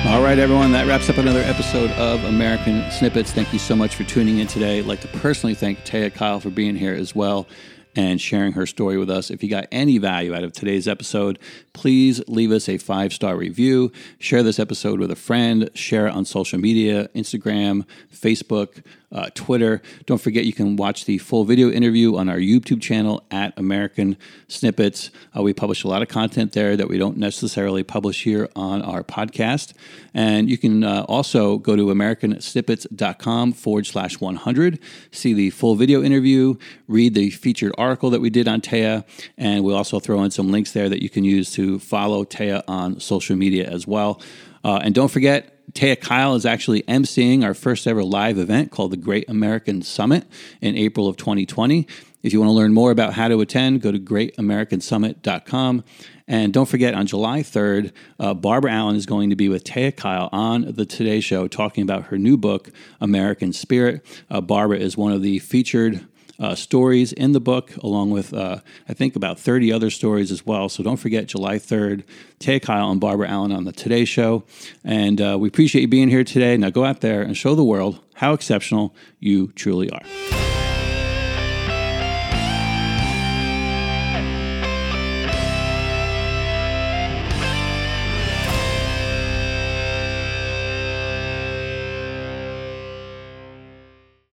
All right, everyone, that wraps up another episode of American Snippets. Thank you so much for tuning in today. I'd like to personally thank Taya Kyle for being here as well and sharing her story with us. If you got any value out of today's episode, please leave us a five star review. Share this episode with a friend. Share it on social media Instagram, Facebook, uh, Twitter. Don't forget you can watch the full video interview on our YouTube channel at American Snippets. Uh, we publish a lot of content there that we don't necessarily publish here on our podcast. And you can uh, also go to americansnippets.com forward slash 100, see the full video interview, read the featured article that we did on Taya, and we'll also throw in some links there that you can use to follow Taya on social media as well. Uh, and don't forget, Taya Kyle is actually emceeing our first ever live event called the Great American Summit in April of 2020. If you want to learn more about how to attend, go to greatamericansummit.com. And don't forget, on July 3rd, uh, Barbara Allen is going to be with Taya Kyle on The Today Show talking about her new book, American Spirit. Uh, Barbara is one of the featured uh, stories in the book, along with, uh, I think, about 30 other stories as well. So don't forget, July 3rd, Tay Kyle and Barbara Allen on The Today Show. And uh, we appreciate you being here today. Now go out there and show the world how exceptional you truly are.